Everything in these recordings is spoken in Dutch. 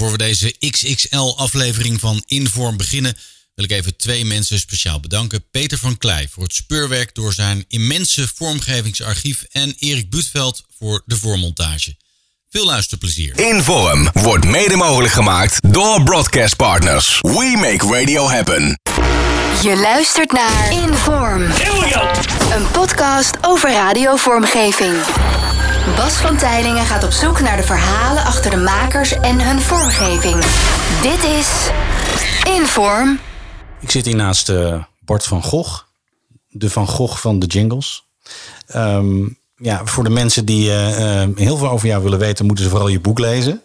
voor we deze XXL-aflevering van Inform beginnen, wil ik even twee mensen speciaal bedanken. Peter van Klei voor het speurwerk door zijn immense vormgevingsarchief en Erik Buutveld voor de voormontage. Veel luisterplezier. Inform wordt mede mogelijk gemaakt door Broadcast Partners. We make radio happen. Je luistert naar Inform. Een podcast over radiovormgeving. Bas van Tijlingen gaat op zoek naar de verhalen achter de makers en hun vormgeving. Dit is Inform. Ik zit hier naast uh, Bart van Gogh. De Van Gogh van de jingles. Ehm, ja, voor de mensen die uh, heel veel over jou willen weten, moeten ze vooral je boek lezen.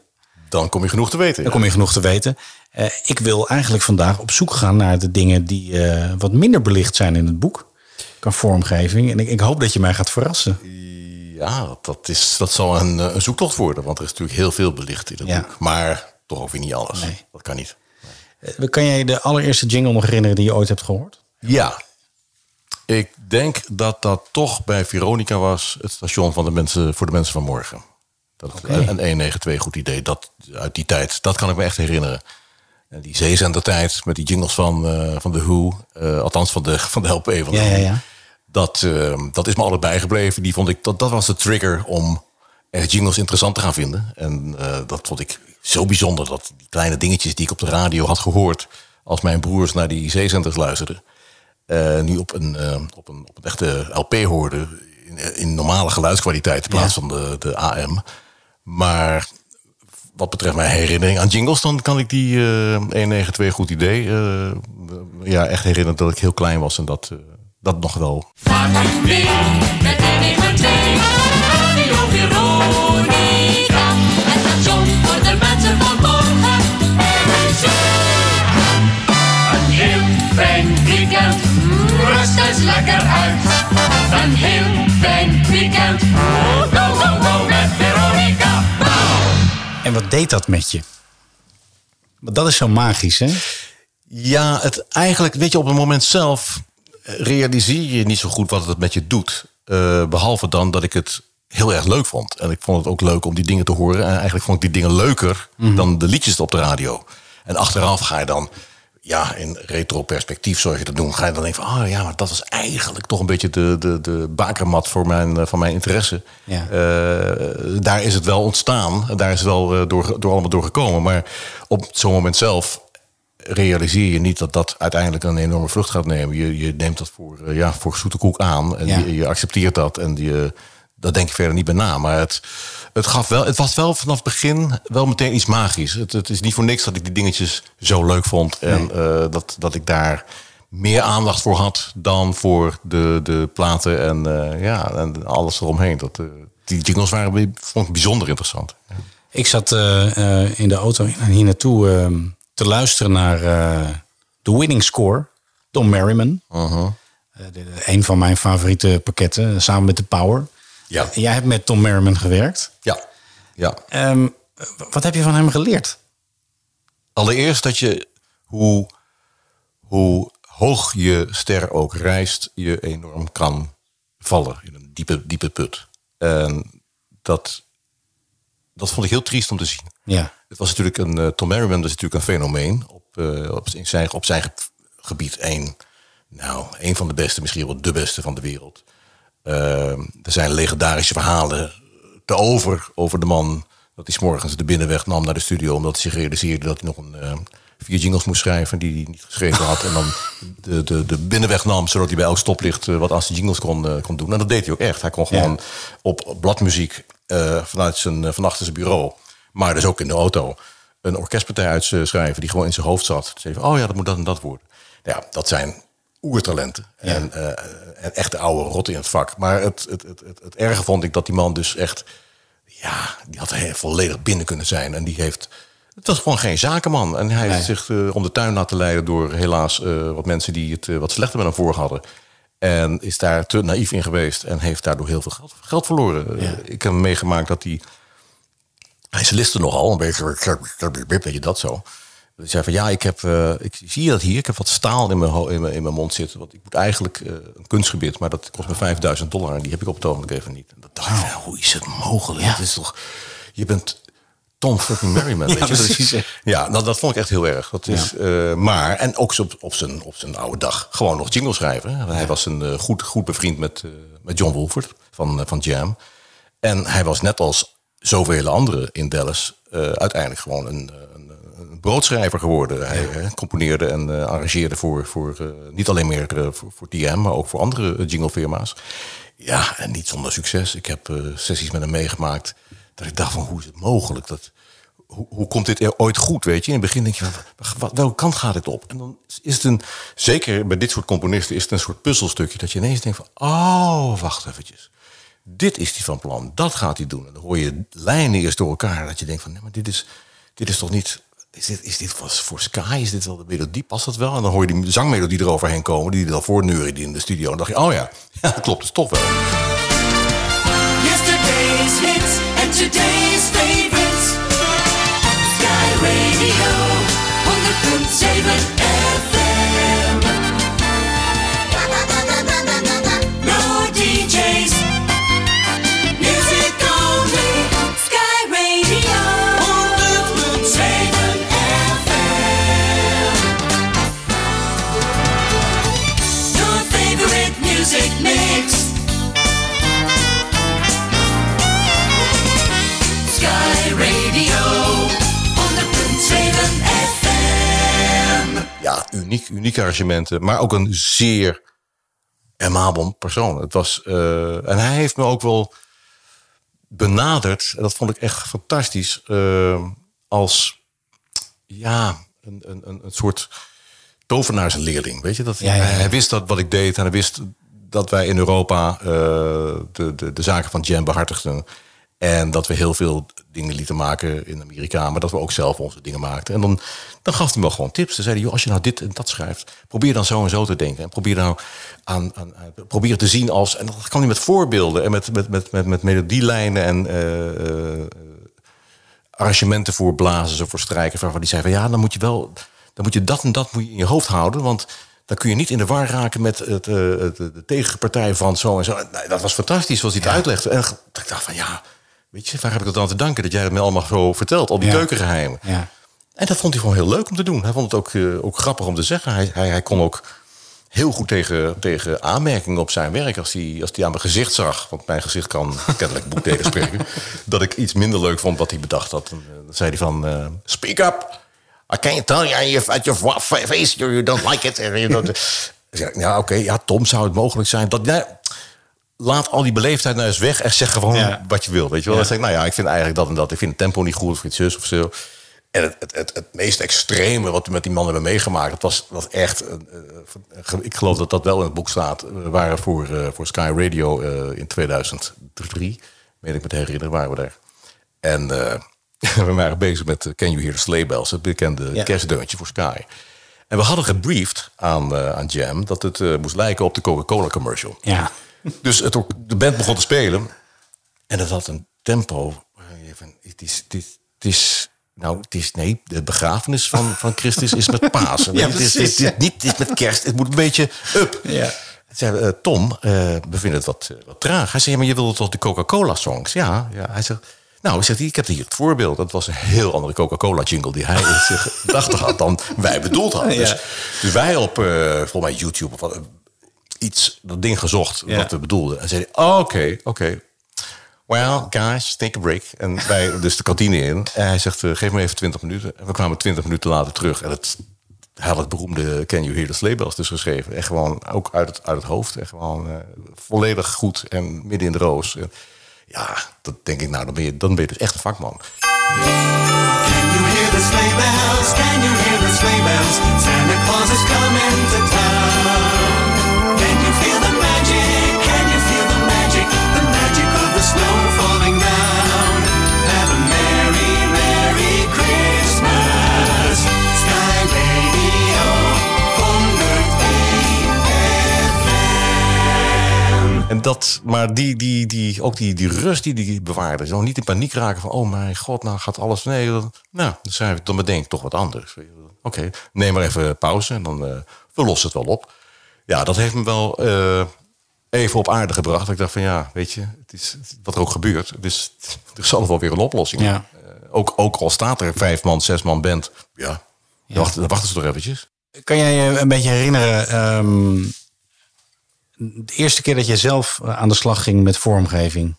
Dan kom je genoeg te weten. Dan kom je genoeg te weten. Uh, ik wil eigenlijk vandaag op zoek gaan naar de dingen die uh, wat minder belicht zijn in het boek. Qua vormgeving. En ik, ik, hoop dat je mij gaat verrassen. Ja, dat, is, dat zal een, een zoektocht worden. Want er is natuurlijk heel veel belicht in het ja. boek. Maar toch ook weer niet alles. Nee. Dat kan niet. Nee. Kan jij de allereerste jingle nog herinneren die je ooit hebt gehoord? Ja, ik denk dat dat toch bij Veronica was, het station van de mensen, voor de mensen van morgen. Dat okay. Een 192 goed idee, dat, uit die tijd. Dat kan ik me echt herinneren. En die zeezender-tijd met die jingles van, uh, van de Who, uh, althans van de, van de LP van de ja, ja. Dat, uh, dat is me altijd bijgebleven. Die vond ik, dat, dat was de trigger om echt jingles interessant te gaan vinden. En dat vond ik zo bijzonder, dat die kleine dingetjes die ik op de radio had gehoord... als mijn broers naar die zeezenders luisterden uh, nu op een, uh, op, een, op een echte LP hoorde. In, in normale geluidskwaliteit in plaats ja. van de, de AM. Maar wat betreft mijn herinnering aan jingles, dan kan ik die uh, 192 goed idee. ja, echt herinneren dat ik heel klein was en dat, dat nog wel. Vaart mee met 192, Radio Veronica. Het station voor de mensen van morgen. Een heel fijn weekend rust eens lekker uit. Een heel fijn weekend. Go, go, go met Veronica. En wat deed dat met je? Want dat is zo magisch, hè? Ja, het eigenlijk, weet je, op het moment zelf realiseer je niet zo goed wat het met je doet. Uh, behalve dan dat ik het heel erg leuk vond. En ik vond het ook leuk om die dingen te horen. En eigenlijk vond ik die dingen leuker mm -hmm. dan de liedjes op de radio. En achteraf ga je dan ja, in retro-perspectief, zoals je dat doen, ga je dan denken van, ah ja, maar dat was eigenlijk toch een beetje de, de, de bakermat voor mijn, van mijn interesse. Ja. Uh, daar is het wel ontstaan, daar is het wel door, door allemaal door gekomen. Maar op zo'n moment zelf realiseer je niet dat dat uiteindelijk een enorme vlucht gaat nemen. Je, je neemt dat voor, uh, ja, voor zoete koek aan en ja. je, je, accepteert dat en je, dat denk ik verder niet bij na. Maar het, het, gaf wel, het was wel vanaf het begin wel meteen iets magisch. Het, het is niet voor niks dat ik die dingetjes zo leuk vond. En nee. uh, dat, dat ik daar meer aandacht voor had dan voor de, de platen en, uh, ja, en alles eromheen. Dat, uh, die jingles waren vond ik bijzonder interessant. Ja. Ik zat in de auto hier naartoe ehm, te luisteren naar de winning score, Tom Merriman. -huh. een van mijn favoriete pakketten, samen met The Power. Ja. Jij hebt met Tom Merriman gewerkt. Ja. ja. Um, wat heb je van hem geleerd? Allereerst dat je, hoe, hoe hoog je ster ook reist, je enorm kan vallen in een diepe, diepe put. En dat, dat vond ik heel triest om te zien. Ja. Het was natuurlijk een, uh, Tom Merriman is natuurlijk een fenomeen op, uh, op, in zijn, op zijn gebied. Een, nou, een van de beste, misschien wel de beste van de wereld. Uh, er zijn legendarische verhalen te over over de man dat hij s morgens de binnenweg nam naar de studio omdat hij zich realiseerde dat hij nog een uh, vier jingles moest schrijven die hij niet geschreven had en dan de, de, de binnenweg nam zodat hij bij elk stoplicht uh, wat als de jingles kon, kon doen. En dat deed hij ook echt. Hij kon gewoon ja. op bladmuziek vanuit zijn van achter zijn bureau, maar dus ook in de auto een orkestpartij uitschrijven die gewoon in zijn hoofd zat. Dus even, oh ja, dat moet dat en dat worden. Ja, dat zijn oertalenten. Ja. En, uh, en echte oude rotten in het vak. Maar het, het, het, het, het erge vond ik dat die man dus echt... Ja, die had volledig binnen kunnen zijn. En die heeft... Het was gewoon geen zakenman. En hij nee. heeft zich uh, om de tuin laten leiden door helaas uh, wat mensen die het wat slechter met hem voor hadden. En is daar te naïef in geweest en heeft daardoor heel veel geld, geld verloren. Ja. ik heb meegemaakt dat hij... Hij listte nogal, een beetje, weet je dat zo. Die zei van ja, ik, heb, uh, ik zie dat hier. Ik heb wat staal in mijn, in mijn, in mijn mond zitten. Want ik moet eigenlijk uh, een kunstgebied, maar dat kost me 5000 dollar. En die heb ik op het ogenblik even niet. En dat dacht ik, wow. hoe is het mogelijk? Ja. Het is toch, je bent Tom fucking Merriman. weet je? Dat is- precies. Ja, nou, dat vond ik echt heel erg. Dat is, eh, maar, en ook op, op, zijn, op zijn oude dag, gewoon nog jingle schrijven. Hij was een, eh, goed, goed bevriend met, eh, met John Wolford van, eh, van Jam. En hij was net als zoveel anderen in Dallas eh, uiteindelijk gewoon een, een, een broodschrijver geworden. Hij componeerde en eh, arrangeerde voor, voor eh, niet alleen meer voor, voor TM, maar ook voor andere jinglefirma's. Ja, en niet zonder succes. Ik heb sessies met hem meegemaakt dat ik dacht van hoe is het mogelijk? Dat, hoe, hoe komt dit er ooit goed, weet je? In het begin denk je, van, wat, welke kant gaat dit op? En dan is het een, zeker bij dit soort componisten, is het een soort puzzelstukje dat je ineens denkt van, oh, wacht eventjes. Dit is die van plan, dat gaat hij doen. En dan hoor je lijnen eerst door elkaar, dat je denkt van, nee, maar dit is, dit is toch niet, is dit, is dit voor Sky, is dit wel de melodie, past dat wel? En dan hoor je die zangmelodie eroverheen komen, die dan voorneuren die in de studio. En dan dacht je, oh ja, ja dat klopt, dus toch wel. Yesterday's hits and today's favorites. Radio arrangementen, maar ook een zeer amabel persoon. Het was, eh, en hij heeft me ook wel benaderd, en dat vond ik echt fantastisch, eh, als ja, een, een, een, soort tovenaarsleerling. Weet je, dat, Ja, ja, ja. Hij, hij wist dat wat ik deed en hij wist dat wij in Europa eh, de, de, de zaken van Jam behartigden. En dat we heel veel dingen lieten maken in Amerika, maar dat we ook zelf onze dingen maakten. En dan, dan gaf hij me gewoon tips. Dan zei hij, joh, als je nou dit en dat schrijft, probeer dan zo en zo te denken. En probeer nou aan, aan, probeer te zien als. En dat kan hij met voorbeelden en met, met, met, met, met melodielijnen en eh, arrangementen voor blazers of voor strijkers. Waarvan die zei van ja, dan moet je wel, dan moet je dat en dat moet je in je hoofd houden. Want dan kun je niet in de war raken met het, eh, de tegenpartij van zo en zo. Nee, dat was fantastisch zoals hij het uitlegde. En ik dacht van ja, weet je, waar heb ik dat aan te danken? Dat jij het me allemaal zo vertelt, al die Ja. keukengeheimen. Ja. En dat vond hij gewoon heel leuk om te doen. Hij vond het ook, eh, ook grappig om te zeggen. Hij, hij, hij kon ook heel goed tegen, tegen aanmerkingen op zijn werk. Als hij, als hij aan mijn gezicht zag, want mijn gezicht kan kennelijk boekdelen spreken, dat ik iets minder leuk vond wat hij bedacht had. Dan, eh, dan zei hij van, eh, speak up. I can't tell you you- at your fa- face you don't like it. Ja, oké, ja, Tom, zou het mogelijk zijn dat... Nee, laat al die beleefdheid nou eens weg en zeg gewoon Ja. wat je wil. Weet je wel? Dan zeg ik, nou ja, ik vind eigenlijk dat en dat. Ik vind het tempo niet goed, of iets zus of zo. En het, het, het, het meest extreme wat we met die man hebben meegemaakt, dat was, was echt. eh, eh, ik geloof dat dat wel in het boek staat. We waren voor, eh, voor Sky Radio eh, in 2003, meen ik me te herinneren, waren we daar. En eh, we waren bezig met eh, Can You Hear the Sleigh Bells, het bekende Ja. kerstdeuntje voor Sky. En we hadden gebriefd aan, eh, aan Jam dat het eh, moest lijken op de Coca-Cola commercial. Ja. Dus het, ook- de band begon te spelen. En het had een tempo. van, Het is, het is, het is, nou, het is, nee, de begrafenis van, van Christus is met Pasen. Ja, het, is, ja. niet, is met kerst. Het moet een beetje up. Ja. Zei, eh, Tom, eh, we vinden het wat, eh, wat traag. Hij zei, ja, maar je wilde toch de Coca-Cola-songs? Ja, ja. Hij zegt, nou, zegt hij, ik heb hier het voorbeeld. Dat was een heel andere Coca-Cola-jingle die hij in zich gedachten had dan wij bedoeld hadden. Ja. Dus, dus wij op, volgens mij YouTube of wat, iets, dat ding gezocht Ja. wat we bedoelden. En zei hij, oh, oké, oké. Well, guys, take a break. En wij dus de kantine in. En hij zegt, eh, geef me even 20 minuten. En we kwamen 20 minuten later terug. En het, hij had het beroemde Can You Hear the Sleigh Bells dus geschreven. En gewoon ook uit het, uit het hoofd. En gewoon eh, volledig goed en midden in de roos. En ja, dat denk ik, nou, dan ben je, dan ben je dus echt een vakman. Can you hear the sleigh bells? Can you hear the sleigh bells? Santa Claus is coming to town. En dat, maar die, die, die, ook die, die rust die die bewaarde. Zo niet in paniek raken van, oh mijn god, nou gaat alles... Nee, dan, nou, dan, zijn we, dan bedenk ik toch wat anders. Oké, neem maar even pauze en dan... eh we lossen het wel op. Ja, dat heeft me wel eh, even op aarde gebracht. Ik dacht van ja, weet je, het is wat er ook gebeurt. Dus er zal wel weer een oplossing. Ja. Eh, ook, ook al staat er vijf man, zes man band. Ja, Dan, wachten, dan wachten ze toch eventjes. Kan jij je een beetje herinneren... ehm, de eerste keer dat je zelf eh, aan de slag ging met vormgeving?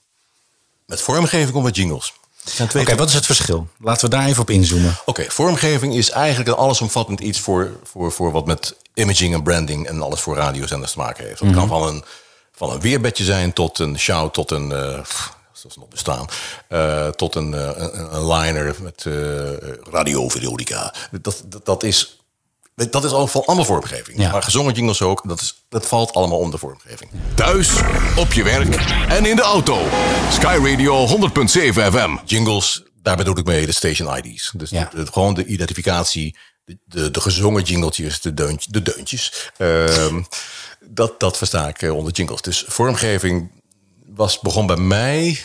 Met vormgeving of met jingles. Oké, wat is het verschil? Laten we daar even op inzoomen. Oké, vormgeving is eigenlijk een allesomvattend iets voor, voor, voor wat met imaging en branding en alles voor radiozenders te maken heeft. Dat kan van een, van een weerbedje zijn tot een shout, tot een, eh, pff, als dat nog bestaan, eh, tot een, een, een liner met eh radiovideolica. Dat, dat, dat is. Dat is allemaal, allemaal vormgeving. Ja. Maar gezongen jingles ook, dat, is, dat valt allemaal onder vormgeving. Thuis, op je werk en in de auto. Sky Radio 100.7 FM. jingles, daar bedoel ik mee de station ID's. Dus Ja. de- de- gewoon de identificatie, de, de, de gezongen jingletjes, de, deuntje, de deuntjes. Ehm, dat, dat versta ik eh, onder jingles. Dus vormgeving was, begon bij mij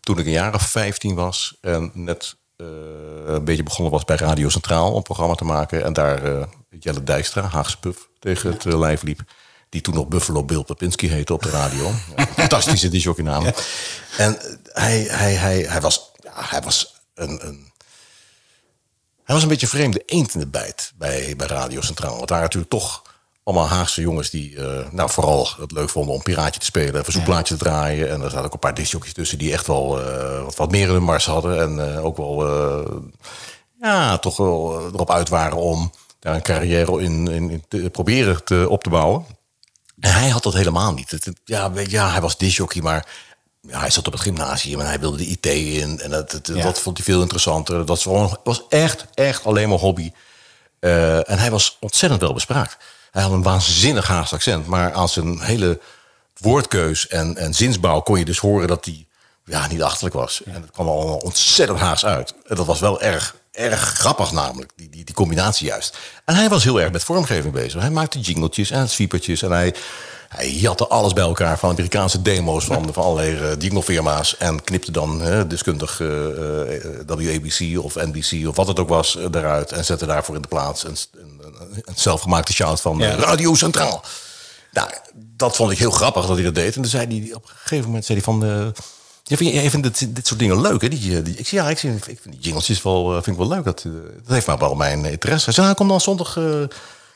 toen ik een jaar of 15 was en net een beetje begonnen was bij Radio Centraal om een programma te maken. En daar eh, Jelle Dijkstra, Haagse Puff, tegen het eh, lijf liep. Die toen nog Buffalo Bill Papinski heette op de radio. Ja, fantastische disjockeynaam. En eh, hij, hij, hij, hij was, ja, hij was een, een hij was een beetje een vreemde eend in de bijt bij, bij Radio Centraal. Want waren natuurlijk toch allemaal Haagse jongens die eh, nou, vooral het leuk vonden om piraatje te spelen, een verzoekplaatje te draaien. En er zaten ook een paar discjockeys tussen die echt wel eh, wat, wat meer in de mars hadden. En eh, ook wel, ja, toch wel erop uit waren om daar een carrière in, in, in te proberen te, op te bouwen. En hij had dat helemaal niet. Het, ja, ja, hij was disjockey, maar ja, hij zat op het gymnasium en hij wilde de IT in. En dat, dat, Ja. dat vond hij veel interessanter. Dat was, echt, echt alleen maar hobby. En hij was ontzettend wel bespraakt. Hij had een waanzinnig Haagse accent, maar aan zijn hele woordkeus en, en zinsbouw kon je dus horen dat hij ja, niet achterlijk was. En het kwam allemaal ontzettend Haags uit. En dat was wel erg, erg grappig namelijk, die, die, die combinatie juist. En hij was heel erg met vormgeving bezig. Hij maakte jingletjes en sweepertjes en hij, hij jatte alles bij elkaar van Amerikaanse demo's van, van allerlei uh, jinglefirma's en knipte dan eh, deskundig eh, eh, WABC of NBC of wat het ook was eh, eruit en zette daarvoor in de plaats een, een, een, zelfgemaakte shout van Ja. eh, Radio Centraal. Nou, dat vond ik heel grappig dat hij dat deed. En toen zei hij op een gegeven moment zei hij van. Ja, vind je, vindt dit, dit soort dingen leuk, hè? Die, eh, die, ik ja, ik, zie- ik vind die jingletjes wel, eh, vind ik wel leuk. Dat, eh, dat heeft maar wel mijn interesse. Hij zei, nou, kom dan zondag,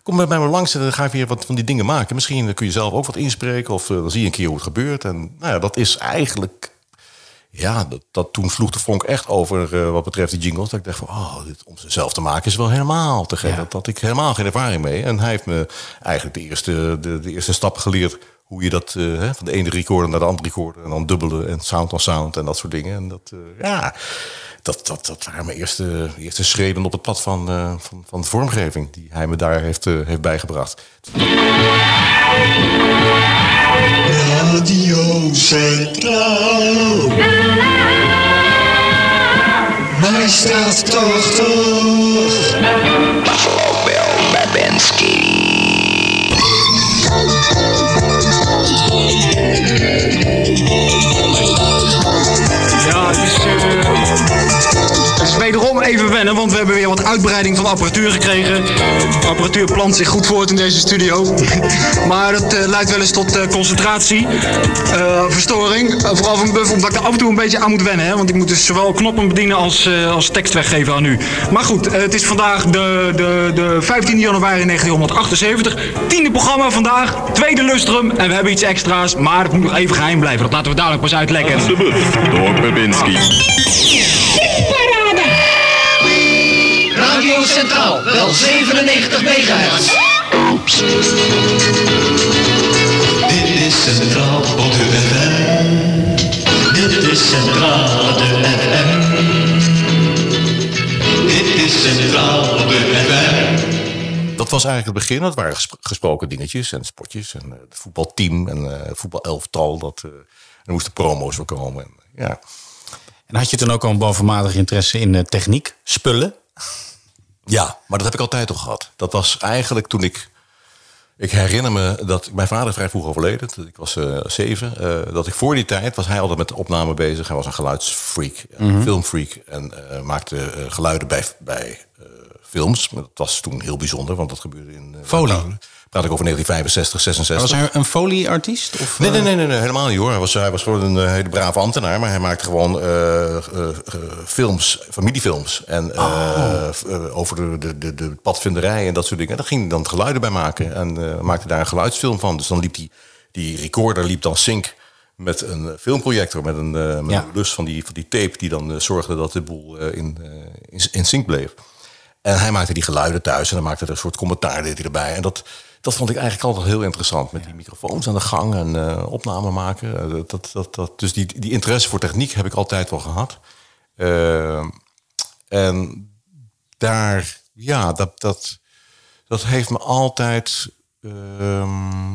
kom bij mij langs en dan ga ik weer wat van die dingen maken. Misschien kun je zelf ook wat inspreken of dan zie je een keer hoe het gebeurt. En nou ja, dat is eigenlijk, ja, dat, dat toen sloeg de vonk echt over wat betreft die jingles. Dat ik dacht van, oh, dit, om ze zelf te maken is wel helemaal te gek. Ja. Dat had ik helemaal geen ervaring mee. En hij heeft me eigenlijk de eerste, de, de eerste stappen geleerd hoe je dat eh, hè, van de ene recorder naar de andere recorder en dan dubbelen en sound on sound en dat soort dingen. En dat, eh, ja, dat, dat, dat waren mijn eerste, eerste schreden op het pad van, eh, van, van de vormgeving die hij me daar heeft, heeft bijgebracht. Radio Centraal. Majesteit 80. Buffalo Bill Babinski. Het even wennen, want we hebben weer wat uitbreiding van apparatuur gekregen. De apparatuur plant zich goed voort in deze studio. Maar dat eh, leidt wel eens tot eh, concentratie, eh, verstoring. Vooral van Buff, omdat ik er af en toe een beetje aan moet wennen. Hè? Want ik moet dus zowel knoppen bedienen als, eh, als tekst weggeven aan u. Maar goed, het is vandaag de, de, de 15 januari 1978. Tiende programma vandaag, tweede lustrum. En we hebben iets extra's, maar het moet nog even geheim blijven. Dat laten we dadelijk pas uitlekken. Door Babinski. Centraal, wel 97 megahertz. Dit is Centraal op de FM. Dit is Centraal op de FM. Dit is Centraal op de FM. Dat was eigenlijk het begin. Dat waren gesp- gesproken dingetjes en spotjes. En eh, het voetbalteam en eh voetbalelftal. Dat, eh, er moesten promo's voor komen. En, ja. En had je toen ook al een bovenmatig interesse in eh, techniek, spullen? Ja, maar dat heb ik altijd al gehad. Dat was eigenlijk toen ik Ik herinner me dat mijn vader vrij vroeg overleden. Ik was eh, zeven. eh, dat ik voor die tijd was hij altijd met opname bezig. Hij was een geluidsfreak, een filmfreak. En eh, maakte geluiden bij, bij films. Maar Dat was toen heel bijzonder, want dat gebeurde in... Folie. Praat ik over 1965, 66. Was hij een folieartiest? Of, Nee, nee, eh, nee, nee, nee, helemaal niet hoor. Hij was, hij was gewoon een eh, hele brave ambtenaar, maar hij maakte gewoon eh, films, familiefilms. En eh, over de, de, de, de padvinderij en dat soort dingen. En daar ging hij dan geluiden bij maken en maakte daar een geluidsfilm van. Dus dan liep die, die recorder liep dan sync met een filmprojector, met een, met Ja. een lus van die, van die tape die dan zorgde dat de boel in, in, in sync bleef. En hij maakte die geluiden thuis en dan maakte er een soort commentaar deed hij erbij. En dat, dat vond ik eigenlijk altijd heel interessant. Met die microfoons aan de gang en eh opname maken. Eh, dat, dat, dat, dus die, die interesse voor techniek heb ik altijd wel gehad. Eh, en daar, ja, dat, dat, dat heeft me altijd... ehm,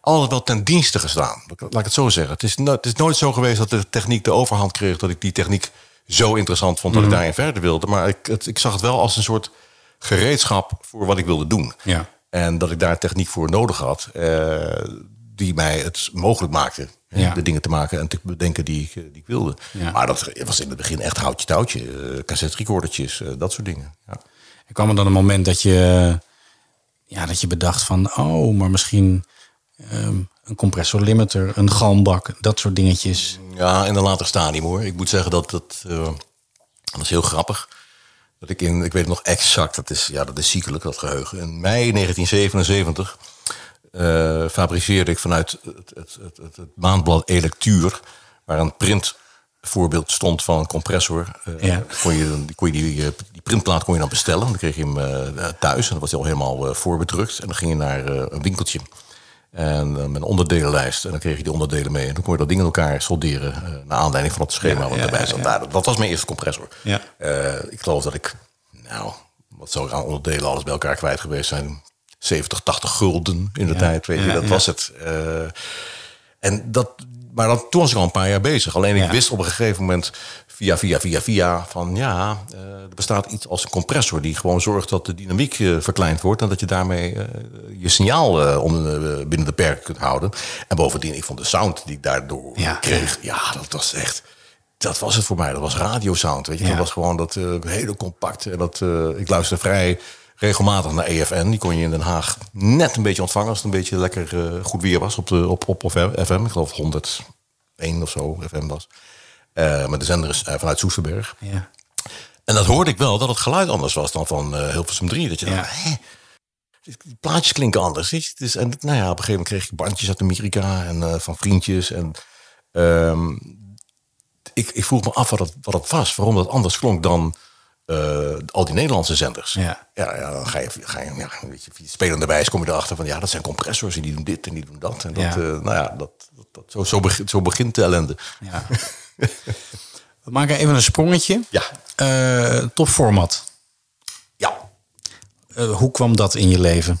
altijd wel ten dienste gestaan. Laat ik het zo zeggen. Het is, no- het is nooit zo geweest dat de techniek de overhand kreeg... dat ik die techniek zo interessant vond dat ik daarin verder wilde. Maar ik, het, ik zag het wel als een soort gereedschap voor wat ik wilde doen. Ja. En dat ik daar techniek voor nodig had... eh, die mij het mogelijk maakte Ja. de dingen te maken en te bedenken die ik, eh, die ik wilde. Ja. Maar dat was in het begin echt houtje touwtje. eh cassette recordertjes, dat soort dingen. Ja. Er kwam er dan een moment dat je, ja, dat je bedacht van, oh, maar misschien ehm, een compressor limiter, een galmbak, dat soort dingetjes. Ja, in een later stadium hoor. Ik moet zeggen dat dat, dat is heel grappig. Dat ik in, ik weet het nog exact, dat is, ja, dat is ziekelijk, dat geheugen. In mei 1977 eh, fabriceerde ik vanuit het, het, het, het, het maandblad Electuur, waar een printvoorbeeld stond van een compressor. eh, Ja. kon je, dan- kon je die, eh, die printplaat kon je dan bestellen. Dan kreeg je hem thuis en dan was hij al helemaal voorbedrukt. En dan ging je naar een winkeltje. En eh, met een onderdelenlijst. En dan kreeg je die onderdelen mee. En dan kon je dat ding in elkaar solderen. eh, naar aanleiding van het schema Ja, wat erbij ja, zat. ja. Nou, dat, was mijn eerste compressor. Ja. Eh, ik geloof dat ik, nou, wat zou ik aan onderdelen alles bij elkaar kwijt geweest zijn? 70, 80 gulden in de tijd, weet je. Dat was het. En dat, maar dan, toen was ik al een paar jaar bezig. Alleen ik Ja. wist op een gegeven moment via, via, via, via van ja, eh, er bestaat iets als een compressor die gewoon zorgt dat de dynamiek eh, verkleind wordt en dat je daarmee eh, je signaal onder, binnen de perken kunt houden. En bovendien, ik vond de sound die ik daardoor Ja. kreeg, ja, dat was echt. Dat was het voor mij. Dat was radiosound. Weet je, Ja. dat was gewoon dat hele compact. En dat, ik luisterde vrij regelmatig naar EFN. Die kon je in Den Haag net een beetje ontvangen als het een beetje lekker eh, goed weer was op, de, op, op, op FM. Ik geloof 101 of zo FM was. Eh maar de zender is eh, vanuit Soesterberg. Ja. En dat hoorde ik wel, dat het geluid anders was dan van Hilversum 3. Dat je Ja. dacht? Die plaatjes klinken anders. weet je. Het is, en nou ja, op een gegeven moment kreeg ik bandjes uit Amerika en van vriendjes. En ehm, ik, ik vroeg me af wat het, wat het was. Waarom dat anders klonk dan eh, al die Nederlandse zenders. Ja. Ja, ja, dan ga je, ga je ja, weet je, via spelende wijs kom je erachter van ja, dat zijn compressors en die doen dit en die doen dat. En dat, Ja. eh, nou ja, dat, dat, dat, zo, zo, begint, zo begint de ellende. ja. We maken even een sprongetje. Ja. Eh, topformat. Ja, hoe kwam dat in je leven?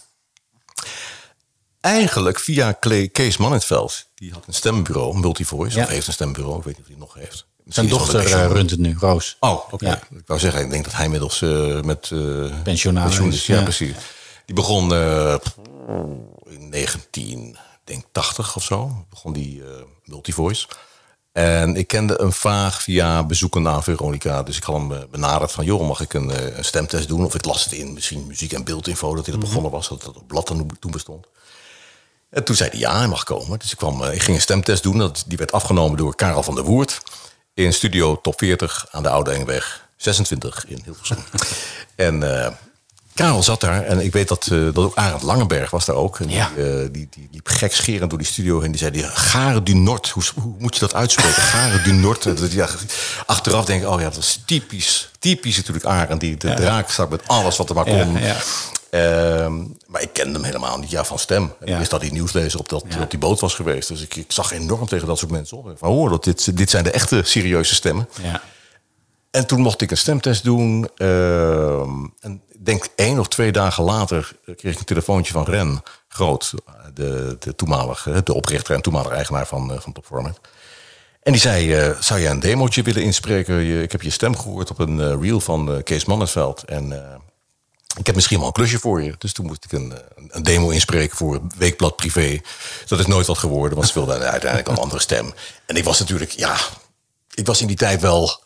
eigenlijk via Kees Mannetveld. Die had een stembureau, een multivoice. Ja. Of heeft een stembureau, ik weet niet of hij nog heeft. Zijn dochter eh, runt het nu, Roos. Oh, oké. Ja. Ik wou zeggen, ik denk dat hij inmiddels eh, met eh Pensionaal pensioen is, is. Ja, ja. precies. Die begon in 1980 of zo. Begon die multivoice. En ik kende hem vaag via bezoeken aan Veronica. Dus ik had hem benaderd van... joh, mag ik een, een stemtest doen? Of ik las het in, misschien muziek en beeldinfo... dat hij Mhm. dat begonnen was, dat dat op blad toen bestond. En toen zei hij ja, hij mag komen. Dus ik, kwam, ik ging een stemtest doen. Dat, die werd afgenomen door Karel van der Woert. In studio Top 40 aan de Oude Engweg 26 in Hilversum. en eh, Karel zat daar. En ik weet dat, eh, dat ook Arend Langenberg was daar ook. En Ja. die, eh, die, die liep gekscherend door die studio heen. Die zei, die, Gare du Nord. Hoe, hoe moet je dat uitspreken? Gare du Nord. Dat- ja, achteraf denk ik, oh ja, dat is typisch. Typisch natuurlijk Arend. Die de draak stak met alles wat er maar Ja, kon. ja. Ehm, maar ik kende hem helemaal niet ja, van stem. En Ja. ik wist dat hij nieuwslezer op, dat, Ja. op die boot was geweest. Dus ik, ik zag enorm tegen dat soort mensen op. Van, hoor, dat dit, dit zijn de echte serieuze stemmen. Ja. En toen mocht ik een stemtest doen. ehm, en ik denk één of twee dagen later kreeg ik een telefoontje van Ren Groot. De, de toenmalige, de oprichter en toenmalige eigenaar van, eh, van Top Format. En die zei, eh, zou jij een demootje willen inspreken? Je, ik heb je stem gehoord op een eh, reel van Kees Mannesveld. En ik heb misschien wel een klusje voor je. Dus toen moest ik een, eh, een demo inspreken voor het Weekblad Privé. Dat is nooit wat geworden, want ze wilden uiteindelijk een andere stem. En ik was natuurlijk, ja, ik was in die tijd wel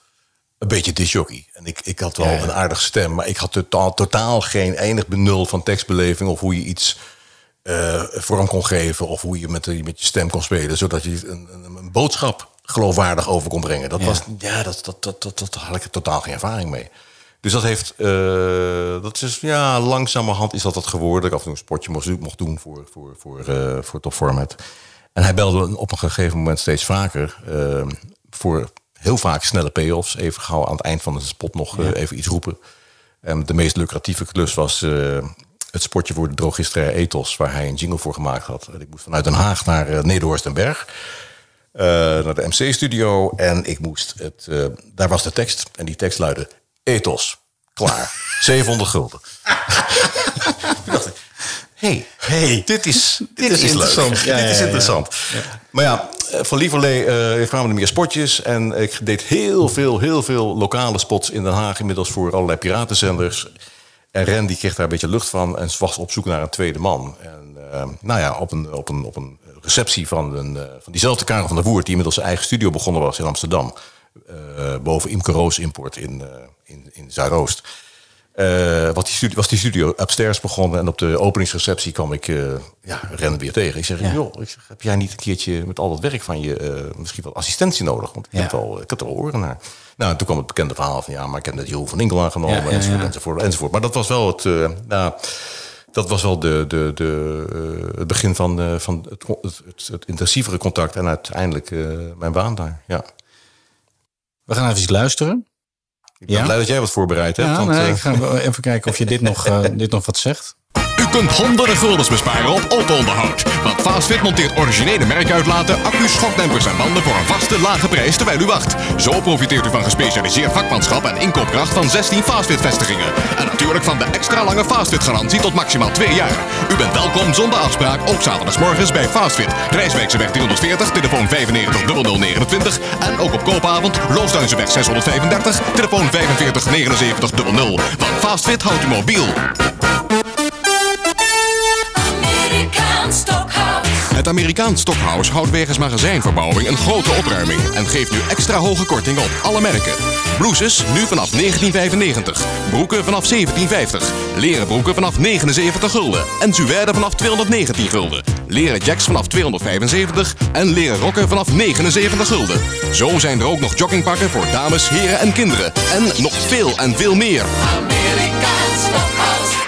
een beetje disjockey. En ik, ik had wel Ja, ja. een aardige stem, maar ik had totaal, totaal geen enig benul van tekstbeleving of hoe je iets eh, vorm kon geven of hoe je met, de- met je stem kon spelen, zodat je een, een, een boodschap geloofwaardig over kon brengen. Dat Ja. was, ja, dat, dat, dat, dat, dat had ik totaal geen ervaring mee. Dus dat heeft, eh, dat is, ja, langzamerhand is dat dat geworden. Ik af en toe een sportje mocht, mocht doen voor, voor, voor, eh, voor Top Format. En hij belde op een gegeven moment steeds vaker eh, voor heel vaak snelle payoffs. Even gauw aan het eind van de spot nog eh, even iets roepen. En de meest lucratieve klus was het spotje voor de drogisterij Ethos, waar hij een jingle voor gemaakt had. En ik moest vanuit Den Haag naar uh, Nederhorst en Berg. eh, naar de MC-studio. En ik moest het. daar was de tekst. En die tekst luidde: Ethos. Klaar. 700 gulden. Toen dacht ik. Hey, hey, dit is, dit, is is, interessant. Leuk. Ja, dit ja, is ja, interessant. Maar ja, eh, van Lieverlee eh kwamen er meer spotjes. En ik deed heel veel, heel veel lokale spots in Den Haag. Inmiddels voor allerlei piratenzenders. En Ren die kreeg daar een beetje lucht van. En ze was op zoek naar een tweede man. En eh, nou ja, op een, op een, op een receptie van, een, eh, van diezelfde Karel van der Woert... die inmiddels zijn eigen studio begonnen was in Amsterdam. Eh, boven Imke Roos Import in, eh, in, in Zuidoost. Eh, wat die studio, was die studio upstairs begonnen. En op de openingsreceptie kwam ik eh ja, Ren weer tegen. Ik zeg, joh, ik zeg, heb jij niet een keertje met al dat werk van je misschien wat assistentie nodig? Want ik, Ja. heb wel, ik had er wel oren naar. Nou, en toen kwam het bekende verhaal van ja, maar ik heb net Jeroen van Inkel aangenomen. Enzovoort, enzovoort, enzovoort. Maar dat was wel het, nou, dat was wel de, de, de, het begin van, van het, het, het, het intensievere contact. En uiteindelijk mijn baan daar. Ja. We gaan even iets luisteren. Ik ben Ja? blij dat jij wat voorbereid hebt. Ja, want, nee, eh, ik ga wel even kijken of je dit nog, eh, dit nog wat zegt. Kunt honderden guldens besparen op auto-onderhoud. Want Fastfit monteert originele merkuitlaten, accu's, schokdempers en banden voor een vaste lage prijs terwijl u wacht. Zo profiteert u van gespecialiseerd vakmanschap en inkoopkracht van 16 Fastfit-vestigingen. En natuurlijk van de extra lange Fastfit-garantie tot maximaal 2 jaar. U bent welkom zonder afspraak, ook zaterdagmorgens bij Fastfit. Rijswijkseweg 340, telefoon 95 0029. En ook op koopavond, Loosduinzeweg 635, telefoon 45 79 00. Want Fastfit houdt u mobiel. Het Amerikaans Stockhouse houdt wegens magazijnverbouwing een grote opruiming en geeft nu extra hoge korting op alle merken. Blouses nu vanaf 1995, broeken vanaf 1750, leren broeken vanaf 79 gulden en suède vanaf 219 gulden, leren jacks vanaf 275 en leren rokken vanaf 79 gulden. Zo zijn er ook nog joggingpakken voor dames, heren en kinderen en nog veel en veel meer. Amerikaan Stockhouse.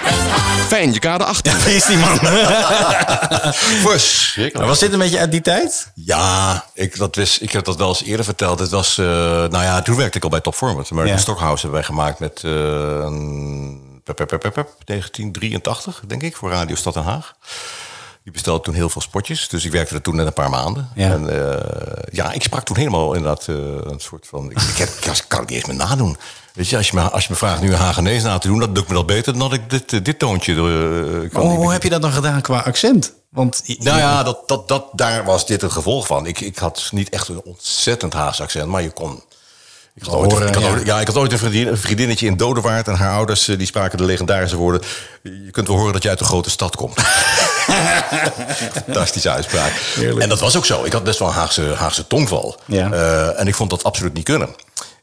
Fijn je kade 18. Wie is die man? Verschrikkelijk. Was dit een beetje uit die tijd? Ja, ik, dat wist, ik heb dat wel eens eerder verteld. Het was, eh, nou ja, toen werkte ik al bij Top Format. American Ja. Stockhouse hebben wij gemaakt met eh, een- pep, pep, pep, pep, pep, 1983, denk ik, voor Radio Stad Den Haag. Die bestelde toen heel veel spotjes, dus ik werkte er toen net een paar maanden. Ja. En eh, ja, ik sprak toen helemaal inderdaad eh, een soort van... Ik, ik, heb, ik kan het niet eens meer nadoen. Weet je, als je me, als je me vraagt nu een Hagenees na te doen... doe ik me dat beter dan dat ik dit, eh, dit toontje... eh, kan Oh, hoe heb je dat dan gedaan qua accent? Want nou ja, dat, dat, dat, daar was dit een gevolg van. Ik, ik had niet echt een ontzettend Haagse accent, maar je kon... Ik had, ooit, Horen, ik had ja. ooit- ja, ik had ooit een, vriendin, een vriendinnetje in Dodewaard... en haar ouders eh, die spraken de legendarische woorden... je kunt wel horen dat je uit een grote stad komt. Fantastische uitspraak. Heerlijk. En dat was ook zo. Ik had best wel een Haagse, Haagse tongval. Ja. En ik vond dat absoluut niet kunnen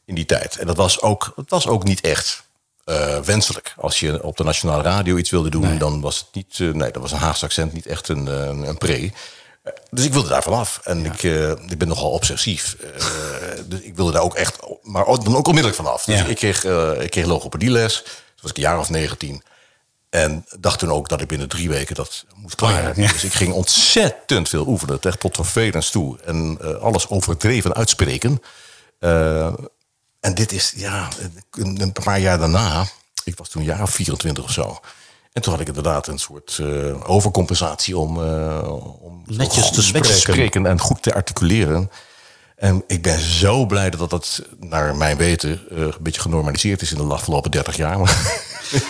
in die tijd. En dat was ook, het was ook niet echt eh, wenselijk. Als je op de nationale radio iets wilde doen, dan was het niet. eh, nee, dat was een Haagse accent niet echt een, eh, een pre. Dus ik wilde daar vanaf. En ik, ik ben nogal obsessief. Dus ik wilde daar ook echt, maar dan ook onmiddellijk vanaf. Dus Ja. ik kreeg, ik kreeg logopedieles. Toen was ik een jaar of 19. En dacht toen ook dat ik binnen drie weken dat moest klaren. Ja. Dus ik ging ontzettend veel oefenen. Echt tot vervelens toe. En alles overdreven uitspreken. En dit is, ja, een, paar jaar daarna. Ik was toen een jaar of 24 of zo. En toen had ik inderdaad een soort eh, overcompensatie om, eh, om Netjes te spreken. spreken en goed te articuleren. En ik ben zo blij dat dat, naar mijn weten, eh, een beetje genormaliseerd is in de afgelopen 30 jaar.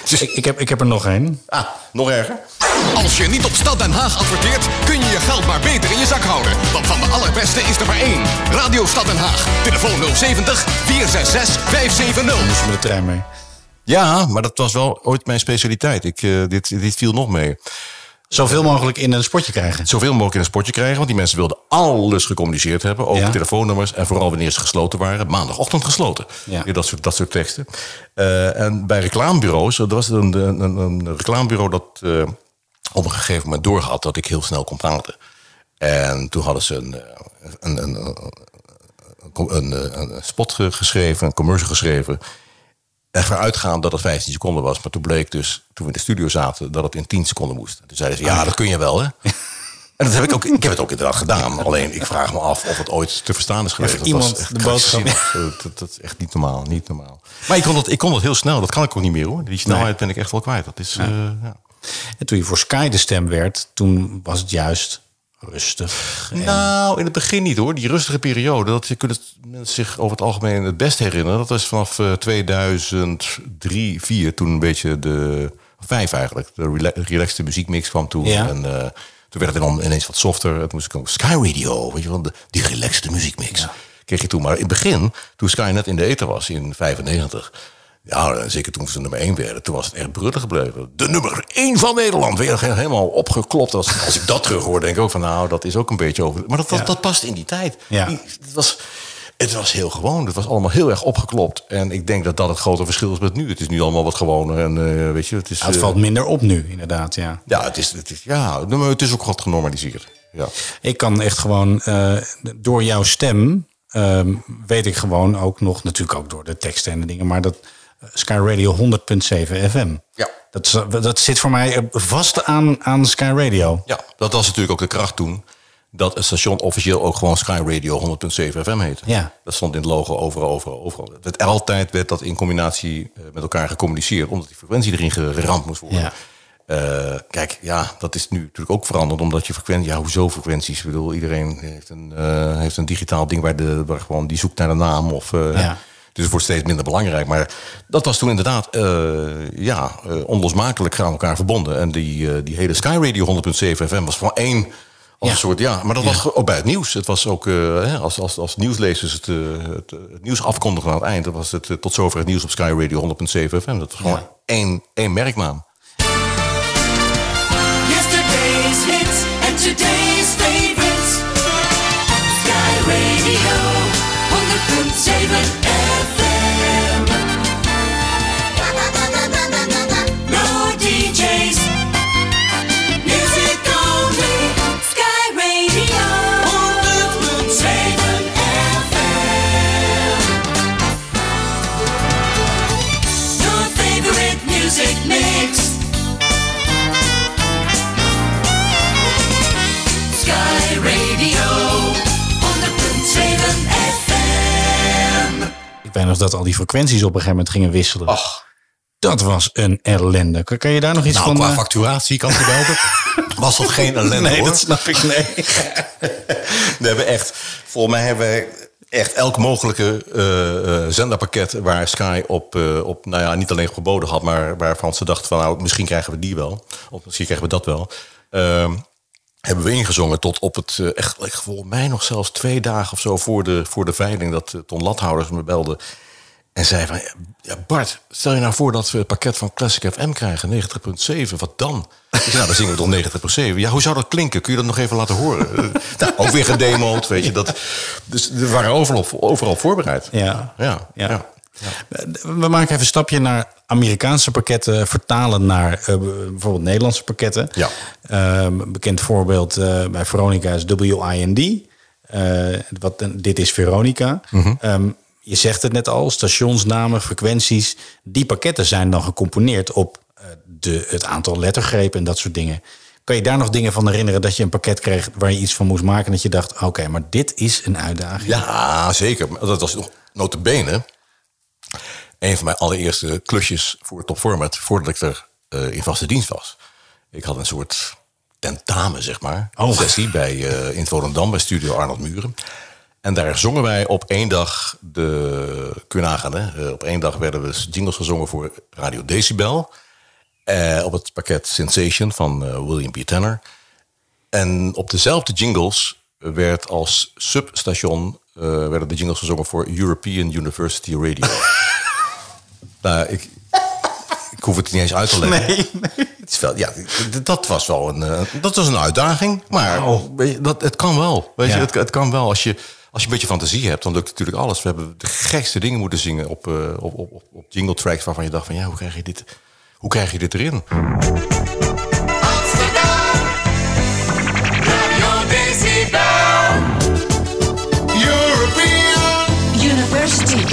Ik, ik, heb, ik heb er nog één. ah, nog erger. Als je niet op Stad Den Haag adverteert, kun je je geld maar beter in je zak houden. Want van de allerbeste is er maar één. Radio Stad Den Haag. Telefoon 070 466 570. Moest je met de trein mee. Ja, maar dat was wel ooit mijn specialiteit. Ik, eh, dit, dit viel nog mee. Zoveel mogelijk in een spotje krijgen. Zoveel mogelijk in een spotje krijgen. Want die mensen wilden alles gecommuniceerd hebben. Ook Ja. telefoonnummers. En vooral wanneer ze gesloten waren. Maandagochtend gesloten. Ja. Dat, soort, dat soort teksten. Eh, en bij reclamebureaus. Er was een, een, een, een reclamebureau dat eh, op een gegeven moment doorhad. Dat ik heel snel kon praten. En toen hadden ze een, eh, een, een, een, een, spot ge- geschreven. Een commercial geschreven. Ervan uitgaand dat het 15 seconden was. Maar toen bleek dus, toen we in de studio zaten, dat het in 10 seconden moest. Toen zeiden ze, ja, dat kun je wel, hè? En dat heb ik ook, ik heb het ook inderdaad gedaan. Alleen ik vraag me af of het ooit te verstaan is geweest. Dat iemand was echt de boodschap-. Dat, dat is echt niet normaal, niet normaal. Maar ik kon, dat, ik kon dat heel snel. Dat kan ik ook niet meer hoor. Die snelheid ben ik echt wel kwijt. Dat is, eh, ja. En toen je voor Sky de stem werd, toen was het juist rustig. En- Nou, in het begin niet hoor. Die rustige periode, dat kunnen mensen zich over het algemeen het best herinneren. Dat was vanaf eh, 2003, 4, toen een beetje de... Vijf eigenlijk. De rela relaxte muziekmix kwam toen. Ja. En eh, toen werd het dan ineens wat softer. Het moest ook Sky Radio, weet je wel. De, die relaxte muziekmix. Kreeg je toen. Maar in het begin, toen Sky net in de ether was in 95... Ja, zeker toen ze nummer 1 werden, toen was het echt brullen gebleven. De nummer 1 van Nederland, weer he- helemaal opgeklopt. Als, als ik dat terug hoor, denk ik ook van nou, dat is ook een beetje over. Maar dat, dat, Ja. dat past in die tijd. Ja. Die- het, was, het was heel gewoon. Het was allemaal heel erg opgeklopt. En ik denk dat dat het grote verschil is met nu. Het is nu allemaal wat gewoner. En eh, weet je, het is. Ja, het eh, valt minder op nu, inderdaad. Ja. ja, het is, het is, ja, het is ook wat genormaliseerd. Ja. Ik kan echt gewoon eh, door jouw stem ehm, weet ik gewoon ook nog, natuurlijk ook door de teksten en de dingen, maar dat Sky Radio 100.7 FM. Ja. Dat, is- dat zit voor mij vast aan, aan Sky Radio. ja, dat was natuurlijk ook de kracht toen. Dat het station officieel ook gewoon Sky Radio 100.7 FM heette. Ja. Dat stond in het logo overal, overal, overal. Het werd altijd werd dat in combinatie eh, met elkaar gecommuniceerd, omdat die frequentie erin geramd moest worden. Ja. Eh, kijk, ja, dat is nu natuurlijk ook veranderd, omdat je frequentie, ja, hoezo frequenties? Ik bedoel, iedereen heeft een, eh, heeft een digitaal ding waar, de, waar gewoon die zoekt naar de naam of. Ja. Dus het wordt steeds minder belangrijk. Maar dat was toen inderdaad eh, ja, eh, onlosmakelijk aan elkaar verbonden. En die, eh, die hele Sky Radio 100.7 FM was van één als Ja. soort. Ja, maar dat was ook bij het nieuws. Het was ook hè, als, als, als nieuwslezers het, het, het nieuws afkondigen aan het eind. Dat was het tot zover het nieuws op Sky Radio 100.7 FM. Dat was gewoon Ja. één, één merknaam. Dat al die frequenties op een gegeven moment gingen wisselen. Ach. Dat was een ellende. Kan, je daar nog iets Nou, van... qua eh, facturatie kan je wel. Was dat geen ellende nee, hoor? dat snap ik. Nee. We hebben echt, volgens mij hebben wij echt elk mogelijke eh, eh, zenderpakket waar Sky op, op, nou ja, niet alleen geboden had, maar waarvan ze dachten van nou, misschien krijgen we die wel. Of misschien krijgen we dat wel. Ehm, hebben we ingezongen tot op het, echt, volgens mij nog zelfs twee dagen of zo voor de, voor de veiling, dat Ton Lathouders me belde. En zei van, ja Bart, stel je nou voor dat we het pakket van Classic FM krijgen, 90.7, wat dan? Ik zei, nou, dan zingen we toch 90.7. Ja, hoe zou dat klinken? Kun je dat nog even laten horen? Nou, ook weer gedemoed, weet je. Dat, dus we waren overal, overal voorbereid. Ja. Ja, Ja. ja. We maken even een stapje naar Amerikaanse pakketten, vertalen naar eh, bijvoorbeeld Nederlandse pakketten. Ja. Ehm, bekend voorbeeld eh, bij Veronica is WIND. Eh, wat, dit is Veronica. Mhm. Ehm, je zegt het net al, stationsnamen, frequenties. Die pakketten zijn dan gecomponeerd op eh, de, het aantal lettergrepen en dat soort dingen. Kan je daar nog dingen van herinneren dat je een pakket kreeg waar je iets van moest maken? Dat je dacht, oké, maar dit is een uitdaging. Ja, zeker. Dat was nog notabene een van mijn allereerste klusjes voor Top Format... voordat ik er eh, in vaste dienst was. Ik had een soort tentamen, zeg maar. Oh. Sessie bij, eh, in Volendam bij Studio Arnold Muren. En daar zongen wij op één dag de... Kun je nagaan, hè? Eh, op één dag werden we jingles gezongen voor Radio Decibel. Eh, op het pakket Sensation van eh, William B. Tanner. En op dezelfde jingles werd als substation eh, werden de jingles gezongen voor European University Radio. nou, ik, ik hoef het niet eens uit te leggen. Nee, Het is wel, ja, dat was wel een, dat was een uitdaging. Maar weet je, dat, het kan wel. Weet Ja. je, het, het kan wel. Als je, als je een beetje fantasie hebt, dan lukt natuurlijk alles. We hebben de gekste dingen moeten zingen op, eh, op, op, op, op jingle tracks waarvan je dacht van ja, hoe krijg je dit, hoe krijg je dit erin? University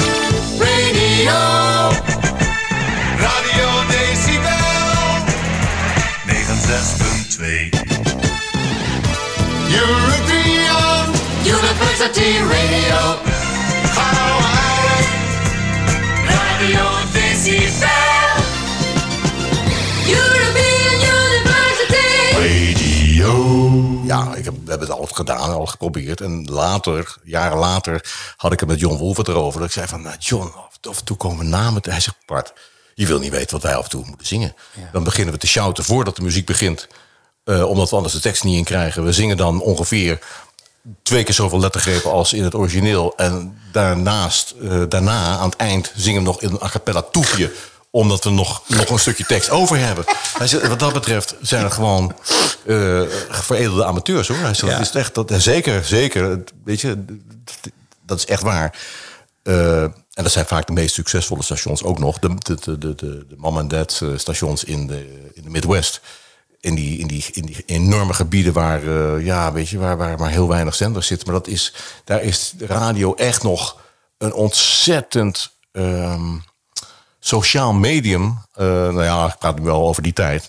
University Radio. Radio Decibel. European University. Ja, ik heb, we hebben het al gedaan, al geprobeerd. En later, jaren later, had ik het met John Wolf het erover. Dat ik zei van, nou, John, af, en toe komen namen. Hij zegt, Bart, je wil niet weten wat wij af en toe moeten zingen. Dan beginnen we te shouten voordat de muziek begint. Eh, omdat we anders de tekst niet in krijgen. We zingen dan ongeveer twee keer zoveel lettergrepen als in het origineel. En daarnaast, eh, daarna, aan het eind, zingen we nog in een a cappella toefje omdat we nog, nog een stukje tekst over hebben. Hij zegt, wat dat betreft zijn het gewoon eh, veredelde amateurs hoor. Hij zegt, Ja. dat is echt, dat, zeker, zeker. Weet je, dat- dat is echt waar. Eh, en dat zijn vaak de meest succesvolle stations ook nog. De, de, de, de, de, de mom en dad eh, stations in de, in de Midwest. In die, in, die, in die enorme gebieden waar, eh, ja, weet je, waar, waar maar heel weinig zenders zitten. Maar dat is, daar is radio echt nog een ontzettend ehm, sociaal medium. Eh, nou ja, ik praat nu wel over die tijd.